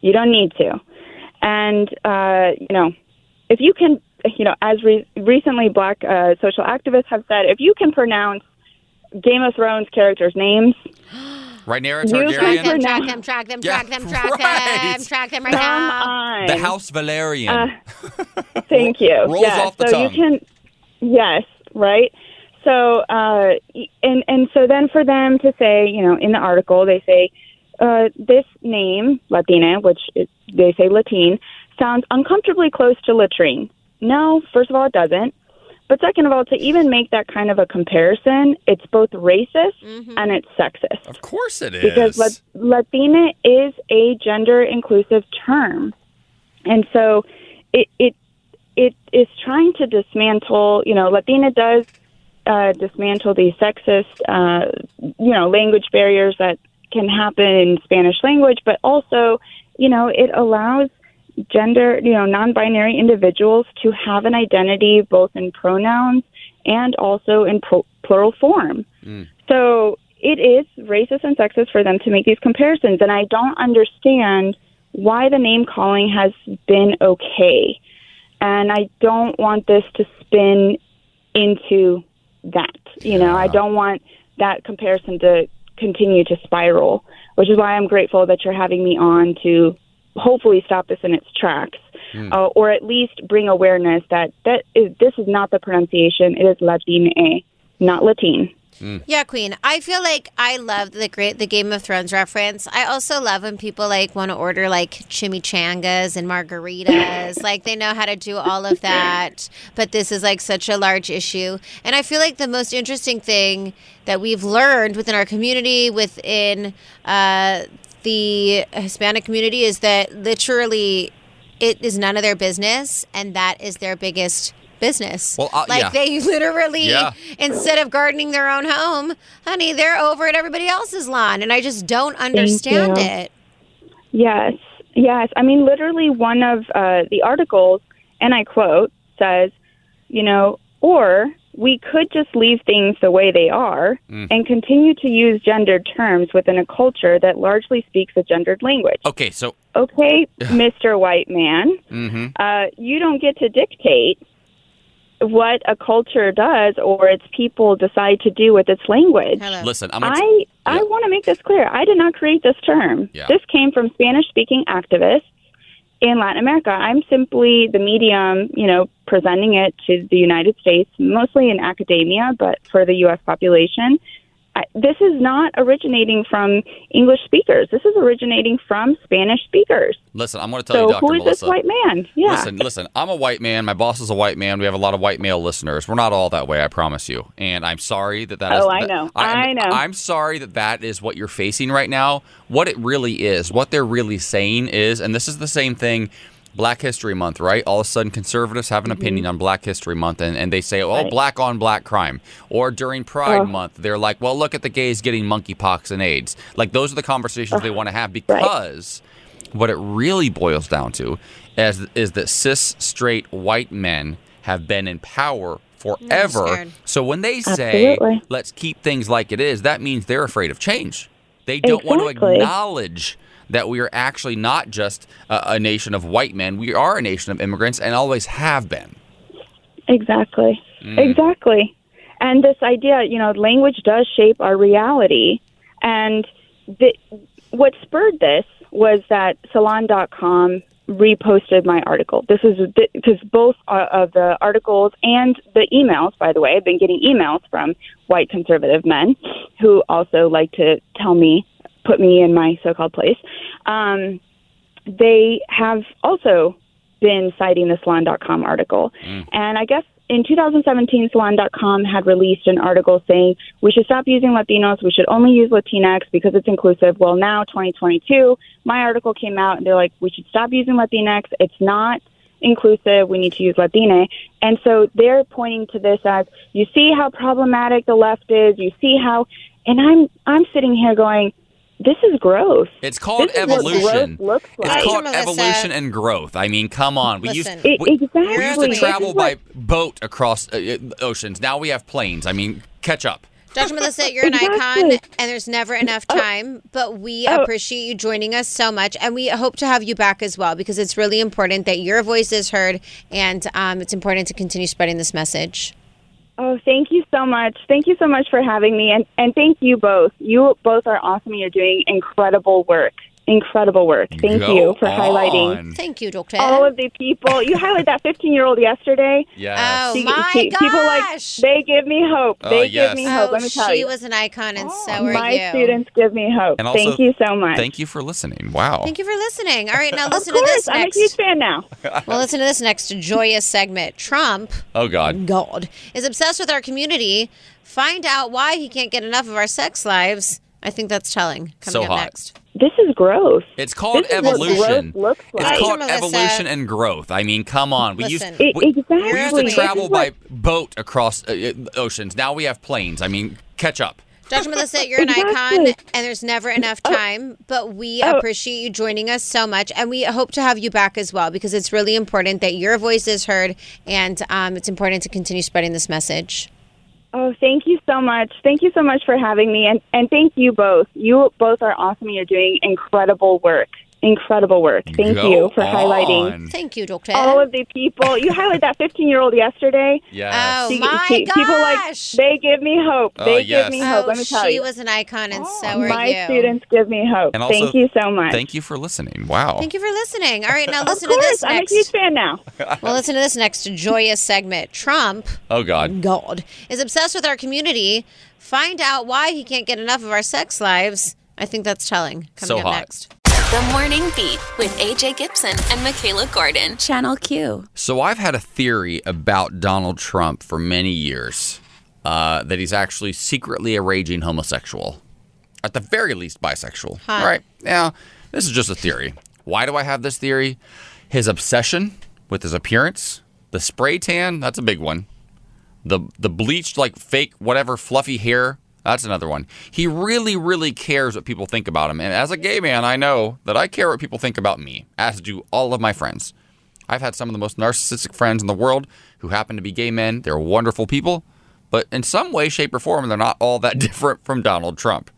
You don't need to. And uh, you know, if you can, you know, as re- recently black uh, social activists have said, if you can pronounce Game of Thrones characters' names, Rhaenyra You Targaryen, can Track them, track them, Yeah, track them, track right. them, track them right come now. on. the House Velaryon. Uh, Thank you. Rolls yes. off the so tongue. you can, yes, right. So uh, and and so then for them to say, you know, in the article they say uh, this name Latina, which is, they say Latin, sounds uncomfortably close to latrine. No, first of all, it doesn't. But second of all, to even make that kind of a comparison, it's both racist and it's sexist of course it is. because La- Latina is a gender inclusive term, and so it it it is trying to dismantle. You know, Latina does uh, dismantle these sexist, uh, you know, language barriers that can happen in Spanish language, but also, you know, it allows gender, you know, non-binary individuals to have an identity both in pronouns and also in pro- plural form. So it is racist and sexist for them to make these comparisons, and I don't understand why the name calling has been okay. And I don't want this to spin into that. You know, I don't want that comparison to continue to spiral, which is why I'm grateful that you're having me on to hopefully stop this in its tracks. Uh, or at least bring awareness that that is this is not the pronunciation; it is Latine. not Latin. Yeah, Queen. I feel like I love the great the Game of Thrones reference. I also love when people like want to order like chimichangas and margaritas. like they know how to do all of that, but this is like such a large issue. And I feel like the most interesting thing that we've learned within our community, within uh, the Hispanic community, is that literally it is none of their business, and that is their biggest business. Well, uh, like yeah. they literally Yeah. instead of gardening their own home, honey, they're over at everybody else's lawn, and I just don't understand it. Yes, yes. I mean, literally, one of uh, the articles, and I quote, says, you know, or we could just leave things the way they are Mm. and continue to use gendered terms within a culture that largely speaks a gendered language. Okay, so Okay, Mr. White Man, hmm uh, you don't get to dictate what a culture does or its people decide to do with its language. listen, I'm gonna I I want to make this clear. I did not create this term. Yeah. This came from Spanish-speaking activists in Latin America. I'm simply the medium, you know, presenting it to the United States, mostly in academia, but for the U.S. population. I, this is not originating from English speakers. This is originating from Spanish speakers. listen. I'm going to tell So you, Doctor who is Melissa. this white man? Yeah. Listen, listen. I'm a white man. My boss is a white man. We have a lot of white male listeners. We're not all that way, I promise you. And I'm sorry that that is. Oh, I that- know. I'm, I know. I'm sorry that that is what you're facing right now. What it really is, what they're really saying is, and this is the same thing. Black History Month, right? All of a sudden, conservatives have an opinion on Black History Month, and, and they say, "Oh, Mm-hmm. Right. black on black crime." Or during Pride Oh. Month, they're like, "Well, look at the gays getting monkeypox and AIDS." Like those are the conversations they want to have because what it really boils down to is, is that cis straight white men have been in power forever. So when they say, Absolutely. let's keep things like it is, that means they're afraid of change. They don't want to acknowledge that we are actually not just a, a nation of white men, we are a nation of immigrants and always have been. Exactly. Mm. Exactly. And this idea, you know, language does shape our reality. And the, what spurred this was that Salon.com reposted my article. This is because both uh, of the articles and the emails, by the way, I've been getting emails from white conservative men who also like to tell me, put me in my so called place. Um, they have also been citing the Salon.com article. And I guess in 2017, Salon.com had released an article saying we should stop using Latinos, we should only use Latinx because it's inclusive. Well, now, 2022, my article came out and they're like, we should stop using Latinx. It's not inclusive. We need to use Latine. And so they're pointing to this as you see how problematic the left is. You see how, and I'm I'm sitting here going, this is growth. It's called This is what evolution. growth looks like. It's called Melissa. evolution and growth. I mean, come on. We Listen. used we, exactly. we used to travel by is boat across uh, uh, oceans. Now we have planes. I mean, catch up. Dr. Melissa, you're an Exactly. icon, and there's never enough time. But we Oh. appreciate you joining us so much, and we hope to have you back as well because it's really important that your voice is heard, and um, it's important to continue spreading this message. Oh, thank you so much. Thank you so much for having me. And, and thank you both. You both are awesome. You're doing incredible work. Incredible work. Thank Go you for on. highlighting Thank you, Doctor. all of the people. You highlighted that 15 year old yesterday. Oh, yes. Oh, She- my she- People like, gosh. they give me hope. Oh, They yes. give me oh, hope. Let me oh, tell she you. She was an icon, and so are My you. My students give me hope. And also, thank you so much. Thank you for listening. Wow. Thank you for listening. All right, now Of listen course, to this next. I'm next. a huge fan now. Well, listen to this next joyous segment. Trump, Oh God. God, is obsessed with our community. Find out why he can't get enough of our sex lives. I think that's telling. Coming So up hot. next. This is growth. It's called This is what evolution. growth looks It's like. called evolution and growth. I mean, come on. We Listen. used we, exactly. we used to travel by what- boat across uh, uh, oceans. Now we have planes. I mean, catch up. Dr. Melissa, you're an icon, Exactly. and there's never enough time, but we Oh. appreciate you joining us so much, and we hope to have you back as well because it's really important that your voice is heard, and um, it's important to continue spreading this message. Oh, thank you so much. Thank you so much for having me. And, and thank you both. You both are awesome. You're doing incredible work. Incredible work. Thank Go you for on. highlighting Thank you, Doctor. all of the people. You highlighted that 15 year old yesterday. Yes. Oh See- my see, People like gosh. they give me hope. Oh, They yes. give me hope. Oh, Let me oh, tell she you. She was an icon, and so oh, are My you. My students give me hope. And also, Thank you so much. Thank you for listening. Wow. Thank you for listening. All right, now Of listen course, to this I'm next. a huge fan now. well, listen to this next joyous segment. Trump, Oh God. God, is obsessed with our community. Find out why he can't get enough of our sex lives. I think that's telling. Coming So up hot. next. The Morning Beat with AJ Gibson and Michaela Gordon. Channel Q. So I've had a theory about Donald Trump for many years uh, that he's actually secretly a raging homosexual, at the very least bisexual. Huh. All right. Now, this is just a theory. Why do I have this theory? His obsession with his appearance, the spray tan, that's a big one. The the bleached like fake whatever fluffy hair, that's another one. He really really cares what people think about him. And as a gay man, I know that I care what people think about me, as do all of my friends. I've had some of the most narcissistic friends in the world who happen to be gay men. They're wonderful people, but in some way, shape, or form, they're not all that different from Donald Trump.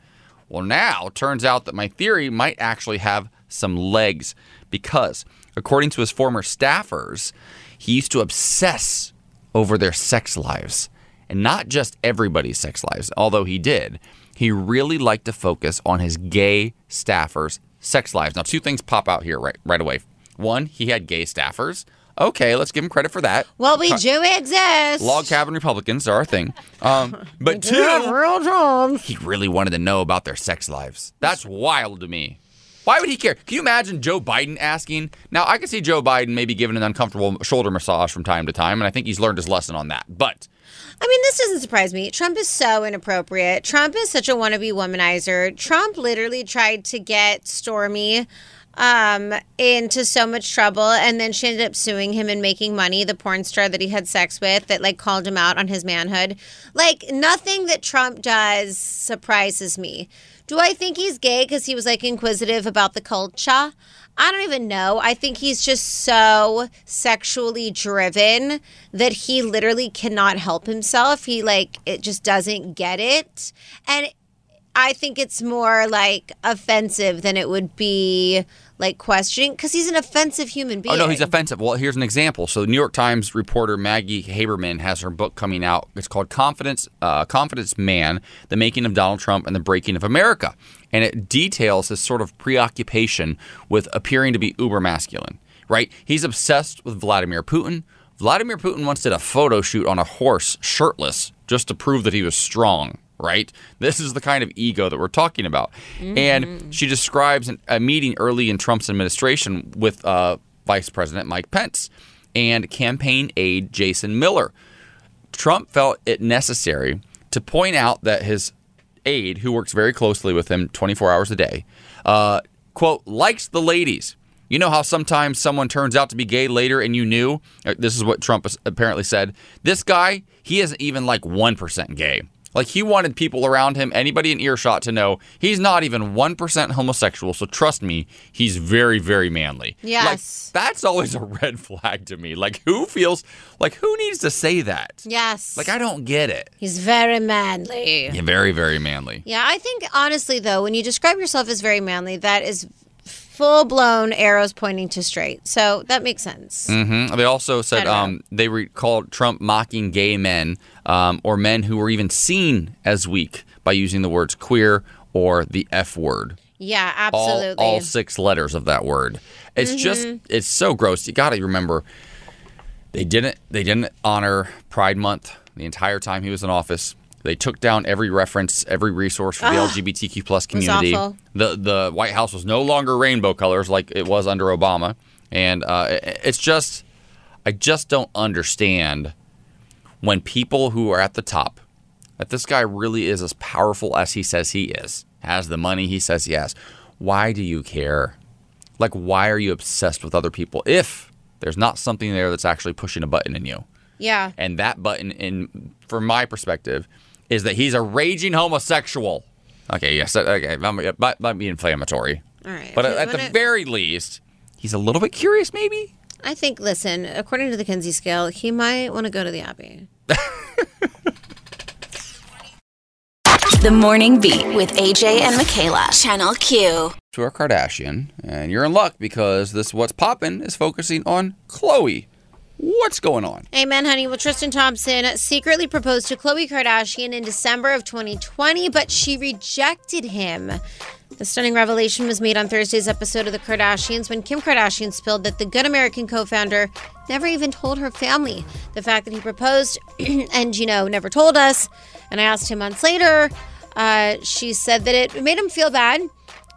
Well, now turns out that my theory might actually have some legs because, according to his former staffers, he used to obsess over their sex lives. And not just everybody's sex lives, although he did. He really liked to focus on his gay staffers' sex lives. Now, two things pop out here right, right away. One, he had gay staffers. Okay, let's give him credit for that. Well, we Co- do exist. Log cabin Republicans are a thing. Um, but two, real jobs. he really wanted to know about their sex lives. That's wild to me. Why would he care? Can you imagine Joe Biden asking? Now, I can see Joe Biden maybe giving an uncomfortable shoulder massage from time to time, and I think he's learned his lesson on that. But I mean, this doesn't surprise me. Trump is so inappropriate. Trump is such a wannabe womanizer. Trump literally tried to get Stormy um, into so much trouble, and then she ended up suing him and making money. The porn star that he had sex with, that like called him out on his manhood. Like nothing that Trump does surprises me. Do I think he's gay because he was like inquisitive about the culture? I don't even know. I think he's just so sexually driven that he literally cannot help himself. He like it just doesn't get it. And I think it's more like offensive than it would be like questioning because he's an offensive human being. Oh no, he's offensive. Well, here's an example. So, the New York Times reporter Maggie Haberman has her book coming out. It's called "Confidence, uh, Confidence Man: The Making of Donald Trump and the Breaking of America," and it details his sort of preoccupation with appearing to be uber masculine. Right? He's obsessed with Vladimir Putin. Vladimir Putin once did a photo shoot on a horse, shirtless, just to prove that he was strong. Right? This is the kind of ego that we're talking about. And she describes an, a meeting early in Trump's administration with uh, Vice President Mike Pence and campaign aide Jason Miller. Trump felt it necessary to point out that his aide, who works very closely with him 24 hours a day, uh, quote, likes the ladies. You know how sometimes someone turns out to be gay later and you knew? Uh, This is what Trump apparently said. This guy, he isn't even like 1% gay. Like he wanted people around him, anybody in earshot, to know he's not even 1% homosexual. So trust me, he's very, very manly. Yes. Like, that's always a red flag to me. Like, who feels like who needs to say that? Yes. Like, I don't get it. He's very manly. Yeah, very, very manly. Yeah, I think honestly though, when you describe yourself as very manly, that is full blown arrows pointing to straight. So that makes sense. hmm They also said um, they re- called Trump mocking gay men um, or men who were even seen as weak by using the words queer or the F word. Yeah, absolutely. all six letters of that word. It's just Mhm. it's so gross. You got to remember they didn't they didn't honor Pride Month the entire time he was in office. They took down every reference, every resource for the Ugh. LGBTQ plus community. The the White House was no longer rainbow colors like it was under Obama, and uh, it- it's just I just don't understand when people who are at the top that this guy really is as powerful as he says he is, has the money he says he has. Why do you care? Like, why are you obsessed with other people if there's not something there that's actually pushing a button in you? yeah. And that button, in from my perspective, is that he's a raging homosexual. Okay, yes, uh, okay, that uh, might, might- might be inflammatory. All right. But If at the wanna- very least, he's a little bit curious, maybe. I think listen, according to the Kinsey scale, he might want to go to the Abbey. The Morning Beat with AJ and Michaela. Channel Q. to a Kardashian, and you're in luck because this What's Poppin' is focusing on Khloe. What's going on? Amen, honey. Well, Tristan Thompson secretly proposed to Khloe Kardashian in December of 2020, but she rejected him. The stunning revelation was made on Thursday's episode of The Kardashians when Kim Kardashian spilled that the Good American co founder never even told her family the fact that he proposed and, you know, never told us. And I asked him months later. Uh, she said that it made him feel bad.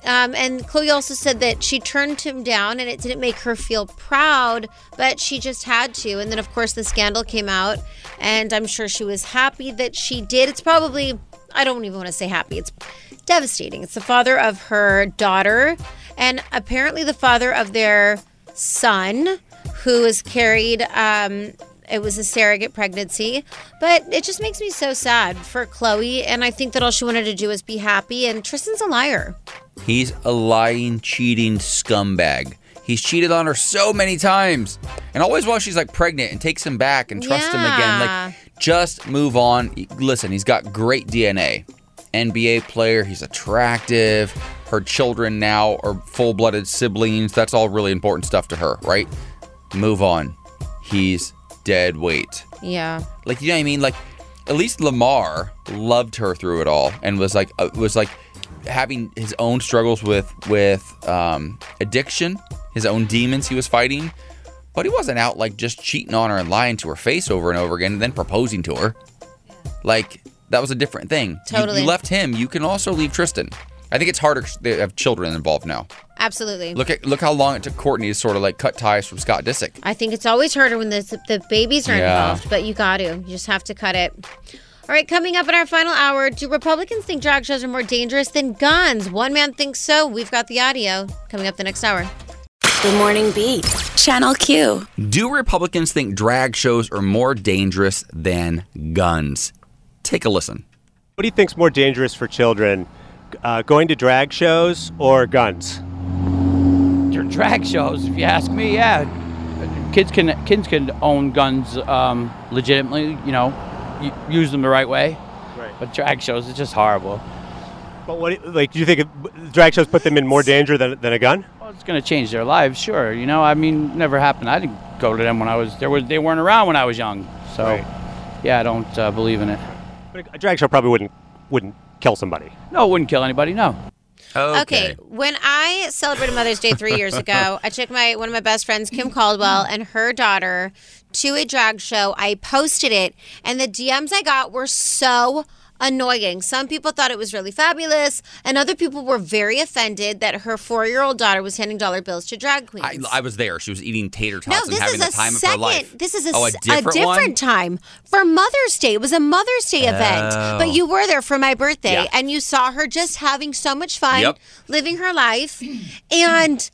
Um, and Khloe also said that she turned him down and it didn't make her feel proud, but she just had to. And then, of course, the scandal came out, and I'm sure she was happy that she did. It's probably, I don't even want to say happy, it's devastating. It's the father of her daughter, and apparently the father of their son, who is carried. Um, it was a surrogate pregnancy, but it just makes me so sad for Khloe. And I think that all she wanted to do was be happy. And Tristan's a liar. He's a lying, cheating scumbag. He's cheated on her so many times. And always while she's like pregnant and takes him back and trusts him again. Yeah. Like, just move on. Listen, he's got great DNA. NBA player, he's attractive. Her children now are full blooded siblings. That's all really important stuff to her, right? Move on. He's dead weight. Yeah. Like, you know what I mean? Like, at least Lamar loved her through it all and was like, uh, was like having his own struggles with with um, addiction, his own demons he was fighting. But he wasn't out like just cheating on her and lying to her face over and over again, and then proposing to her. Like that was a different thing. Totally. You, left him. You can also leave Tristan. I think it's harder They have children involved now. Absolutely. Look at look how long it took Courtney to sort of like cut ties from Scott Disick. I think it's always harder when the, the babies are Yeah. involved, but you got to. You just have to cut it. All right, coming up in our final hour, do Republicans think drag shows are more dangerous than guns? One man thinks so. We've got the audio coming up the next hour. Good Morning Beat. Channel Q. Do Republicans think drag shows are more dangerous than guns? Take a listen. What do you think's more dangerous for children, uh, going to drag shows or guns? Your drag shows, if you ask me, yeah. Kids can kids can own guns um, legitimately, you know, y- use them the right way. Right. But drag shows, it's just horrible. But what, like, do you think drag shows put them in more danger than, than a gun? Well, it's going to change their lives, sure. You know, I mean, never happened. I didn't go to them when I was there. Was they weren't around when I was young, so Right. yeah, I don't uh, believe in it. But a drag show probably wouldn't wouldn't kill somebody. No, it wouldn't kill anybody. No. Okay. When I celebrated Mother's Day three years ago, I took my one of my best friends, Kim Caldwell, and her daughter to a drag show. I posted it, and the DMs I got were so annoying. Some people thought it was really fabulous, and other people were very offended that her four-year-old daughter was handing dollar bills to drag queens. I, I was there. She was eating tater no, tots and having the a time second. of her life. This is a, oh, a different, one? time for Mother's Day. It was a Mother's Day event, Oh. but you were there for my birthday, Yeah. and you saw her just having so much fun, Yep. living her life, and.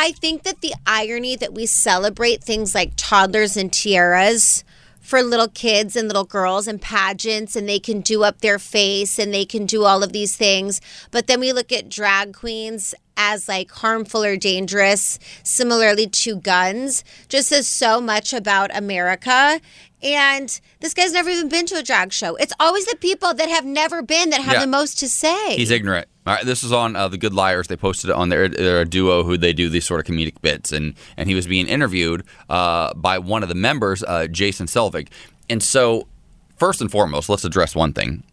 I think that the irony that we celebrate things like toddlers and tiaras for little kids and little girls and pageants and they can do up their face and they can do all of these things. But then we look at drag queens as like harmful or dangerous similarly to guns just says so much about america and this guy's never even been to a drag show it's always the people that have never been that have Yeah. the most to say He's ignorant. All right, this is on uh, the Good Liars. They posted it on their, their duo who they do these sort of comedic bits, and and he was being interviewed uh, by one of the members, uh, Jason Selvig. And so, first and foremost, let's address one thing: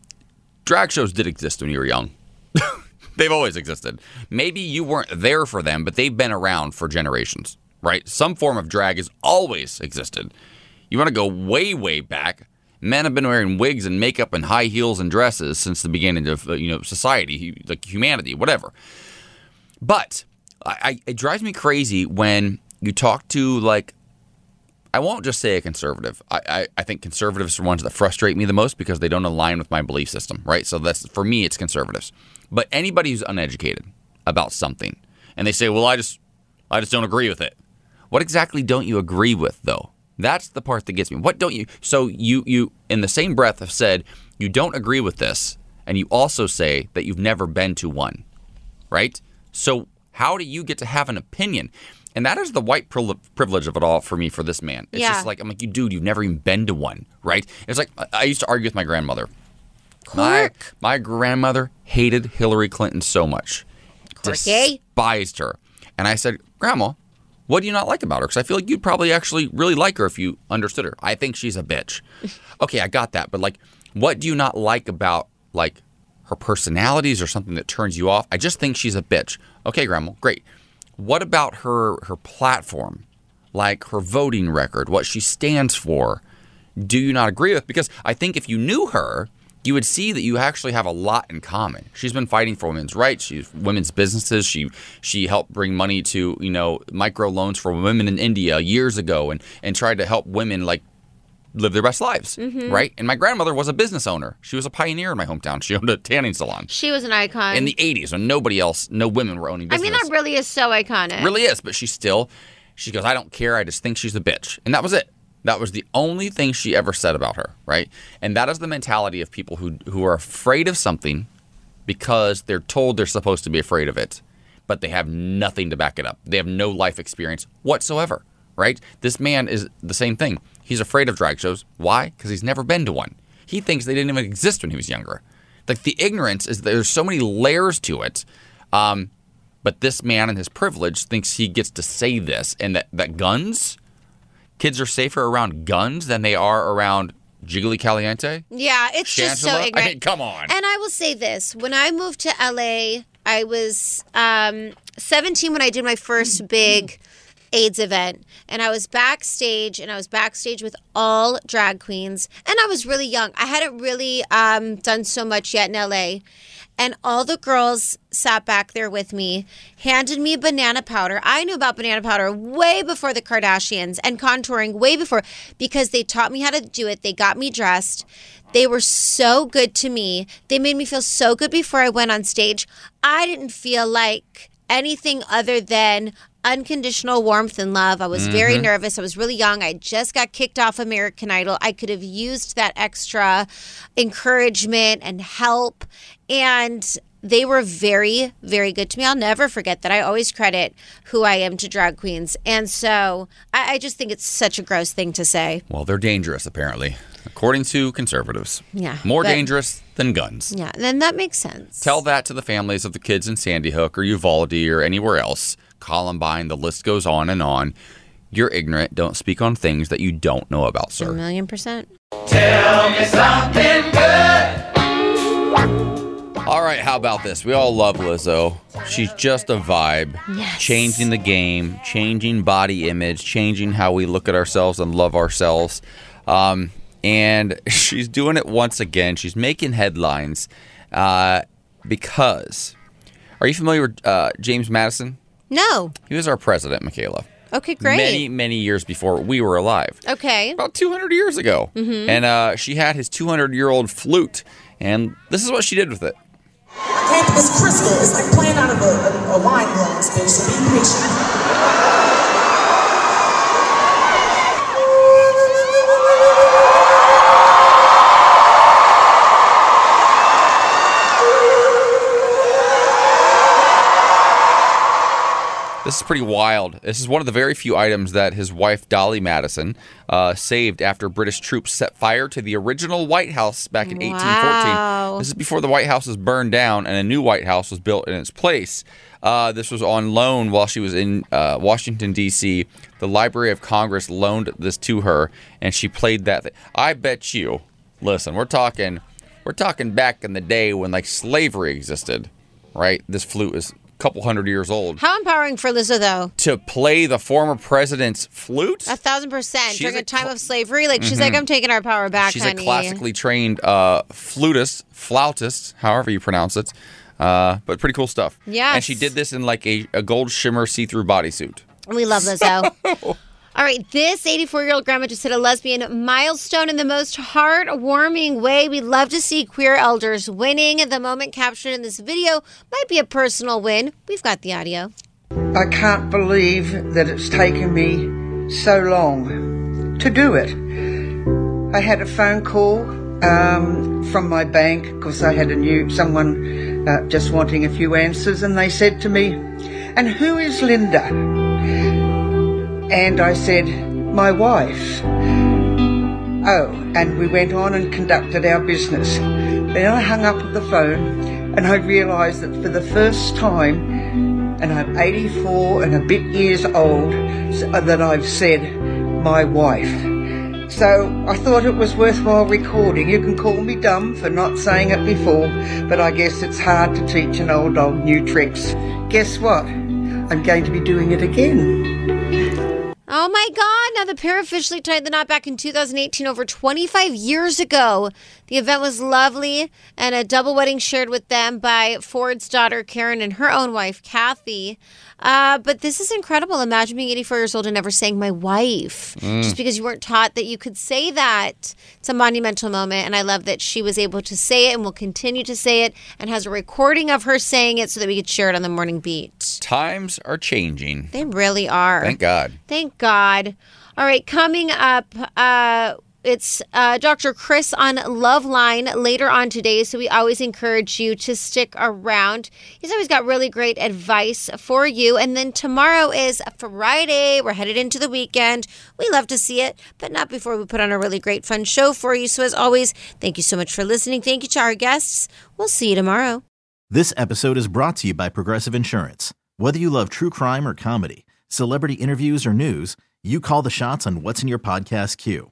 drag shows did exist when you were young. They've always existed. Maybe you weren't there for them, but they've been around for generations, right? Some form of drag has always existed. You want to go way, way back. Men have been wearing wigs and makeup and high heels and dresses since the beginning of you know society, like humanity, whatever. But I, it drives me crazy when you talk to like I won't just say a conservative. I, I, I think conservatives are ones that frustrate me the most because they don't align with my belief system, right? So that's for me, it's conservatives. But anybody who's uneducated about something and they say, "Well, I just I just don't agree with it." What exactly don't you agree with though? That's the part that gets me. What don't you? So you you in the same breath have said you don't agree with this, and you also say that you've never been to one, right? So how do you get to have an opinion? And that is the white privilege of it all for me for this man. It's Yeah. just like I'm like you dude, you've never even been to one, right? It's like I- used to argue with my grandmother. My my grandmother hated Hillary Clinton so much. Quirky. Eh? despised her. And I said, Grandma, what do you not like about her? Because I feel like you'd probably actually really like her if you understood her. I think she's a bitch. okay, I got that, but like, what do you not like about like her personalities or something that turns you off? I just think she's a bitch. Okay, Grandma, great. What about her her platform, like her voting record, what she stands for? Do you not agree with? Because I think if you knew her, you would see that you actually have a lot in common. She's been fighting for women's rights. She's women's businesses. She she helped bring money to you know micro loans for women in India years ago, and and tried to help women like live their best lives, Mhm. right? And my grandmother was a business owner. She was a pioneer in my hometown. She owned a tanning salon She was an icon. in the '80s when nobody else, no women were owning I mean, that really is so iconic. Really is, but she still, she goes, I don't care. I just think she's a bitch. And that was it. That was the only thing she ever said about her, right? And that is the mentality of people who, who are afraid of something because they're told they're supposed to be afraid of it, but they have nothing to back it up. They have no life experience whatsoever, right? This man is the same thing. He's afraid of drag shows. Why? Because he's never been to one. He thinks they didn't even exist when he was younger. Like the ignorance is there's so many layers to it. Um, but this man in his privilege thinks he gets to say this and that, that guns, kids are safer around guns than they are around Jiggly Caliente. Yeah, it's just so ignorant. I mean, come on. And I will say this: when I moved to LA, I was um, 17 when I did my first big AIDS event, and I was backstage, and I was backstage with all drag queens, and I was really young. I hadn't really um, done so much yet in LA. And all the girls sat back there with me, handed me banana powder. I knew about banana powder way before the Kardashians and contouring way before because they taught me how to do it. They got me dressed. They were so good to me. They made me feel so good before I went on stage. I didn't feel like anything other than unconditional warmth and love. I was very Mhm. nervous. I was really young. I just got kicked off American Idol. I could have used that extra encouragement and help. And they were very, very good to me. I'll never forget that. I always credit who I am to drag queens. And so I, I just think it's such a gross thing to say. Well, they're dangerous, apparently, according to conservatives. Yeah, More dangerous than guns. Yeah, then that makes sense. Tell that to the families of the kids in Sandy Hook or Uvalde or anywhere else. Columbine, the list goes on and on. You're ignorant. Don't speak on things that you don't know about, sir. A sir. million percent. Tell me something good. All right, how about this? We all love Lizzo. She's just a vibe. Yes. Changing the game, changing body image, changing how we look at ourselves and love ourselves. Um, and she's doing it once again. She's making headlines uh, because. Are you familiar with uh, James Madison? No. He was our president, Michaela. Okay, great. Many, many years before we were alive. Okay. About 200 years ago. Mhm. And uh, she had his 200 year old flute. And this is what she did with it. It's crystal. It's like playing out of a, a, a wine glass, bitch. So be patient. This is pretty wild. This is one of the very few items that his wife, Dolley Madison, uh, saved after British troops set fire to the original White House back in 1814. Wow. This is before the White House was burned down and a new White House was built in its place. Uh, this was on loan while she was in uh, Washington, D.C. The Library of Congress loaned this to her, and she played that. Thing. I bet you. Listen, we're talking, we're talking back in the day when like slavery existed, right? This flute is couple hundred years old How empowering for Lizzo, though. to play the former president's flute. A thousand percent. She's During a a time of slavery, like she's Mhm. like, I'm taking our power back, She's honey. a classically trained uh, flutist, flautist, however you pronounce it. Uh, but pretty cool stuff. Yeah. And she did this in like a, a gold shimmer see-through bodysuit. We love Lizzo. All right, this 84 year old grandma just hit a lesbian milestone in the most heartwarming way. We love to see queer elders winning. The moment captured in this video might be a personal win. We've got the audio. I can't believe that it's taken me so long to do it. I had a phone call um, from my bank because I had a new someone uh, just wanting a few answers, and they said to me, "And who is Linda?" And I said, "My wife." Oh, and we went on and conducted our business. Then I hung up the phone and I realised that for the first time, and I'm 84 and a bit years old, uh, that I've said my wife. So I thought it was worthwhile recording. You can call me dumb for not saying it before, but I guess it's hard to teach an old dog new tricks. Guess what? I'm going to be doing it again. The pair officially tied the knot back in 2018, over 25 years ago. The event was lovely and a double wedding shared with them by Ford's daughter, Karen, and her own wife, Kathy. Uh, but this is incredible. Imagine being 84 years old and never saying my wife Mm. just because you weren't taught that you could say that. It's a monumental moment. And I love that she was able to say it and will continue to say it and has a recording of her saying it so that we could share it on the morning beat. Times are changing. They really are. Thank God. Thank God. All right, coming up, uh, it's uh, Dr. Chris on Loveline later on today. So we always encourage you to stick around. He's always got really great advice for you. And then tomorrow is Friday. We're headed into the weekend. We love to see it, but not before we put on a really great, fun show for you. So as always, thank you so much for listening. Thank you to our guests. We'll see you tomorrow. This episode is brought to you by Progressive Insurance. Whether you love true crime or comedy, celebrity interviews or news, you call the shots on what's in your podcast queue.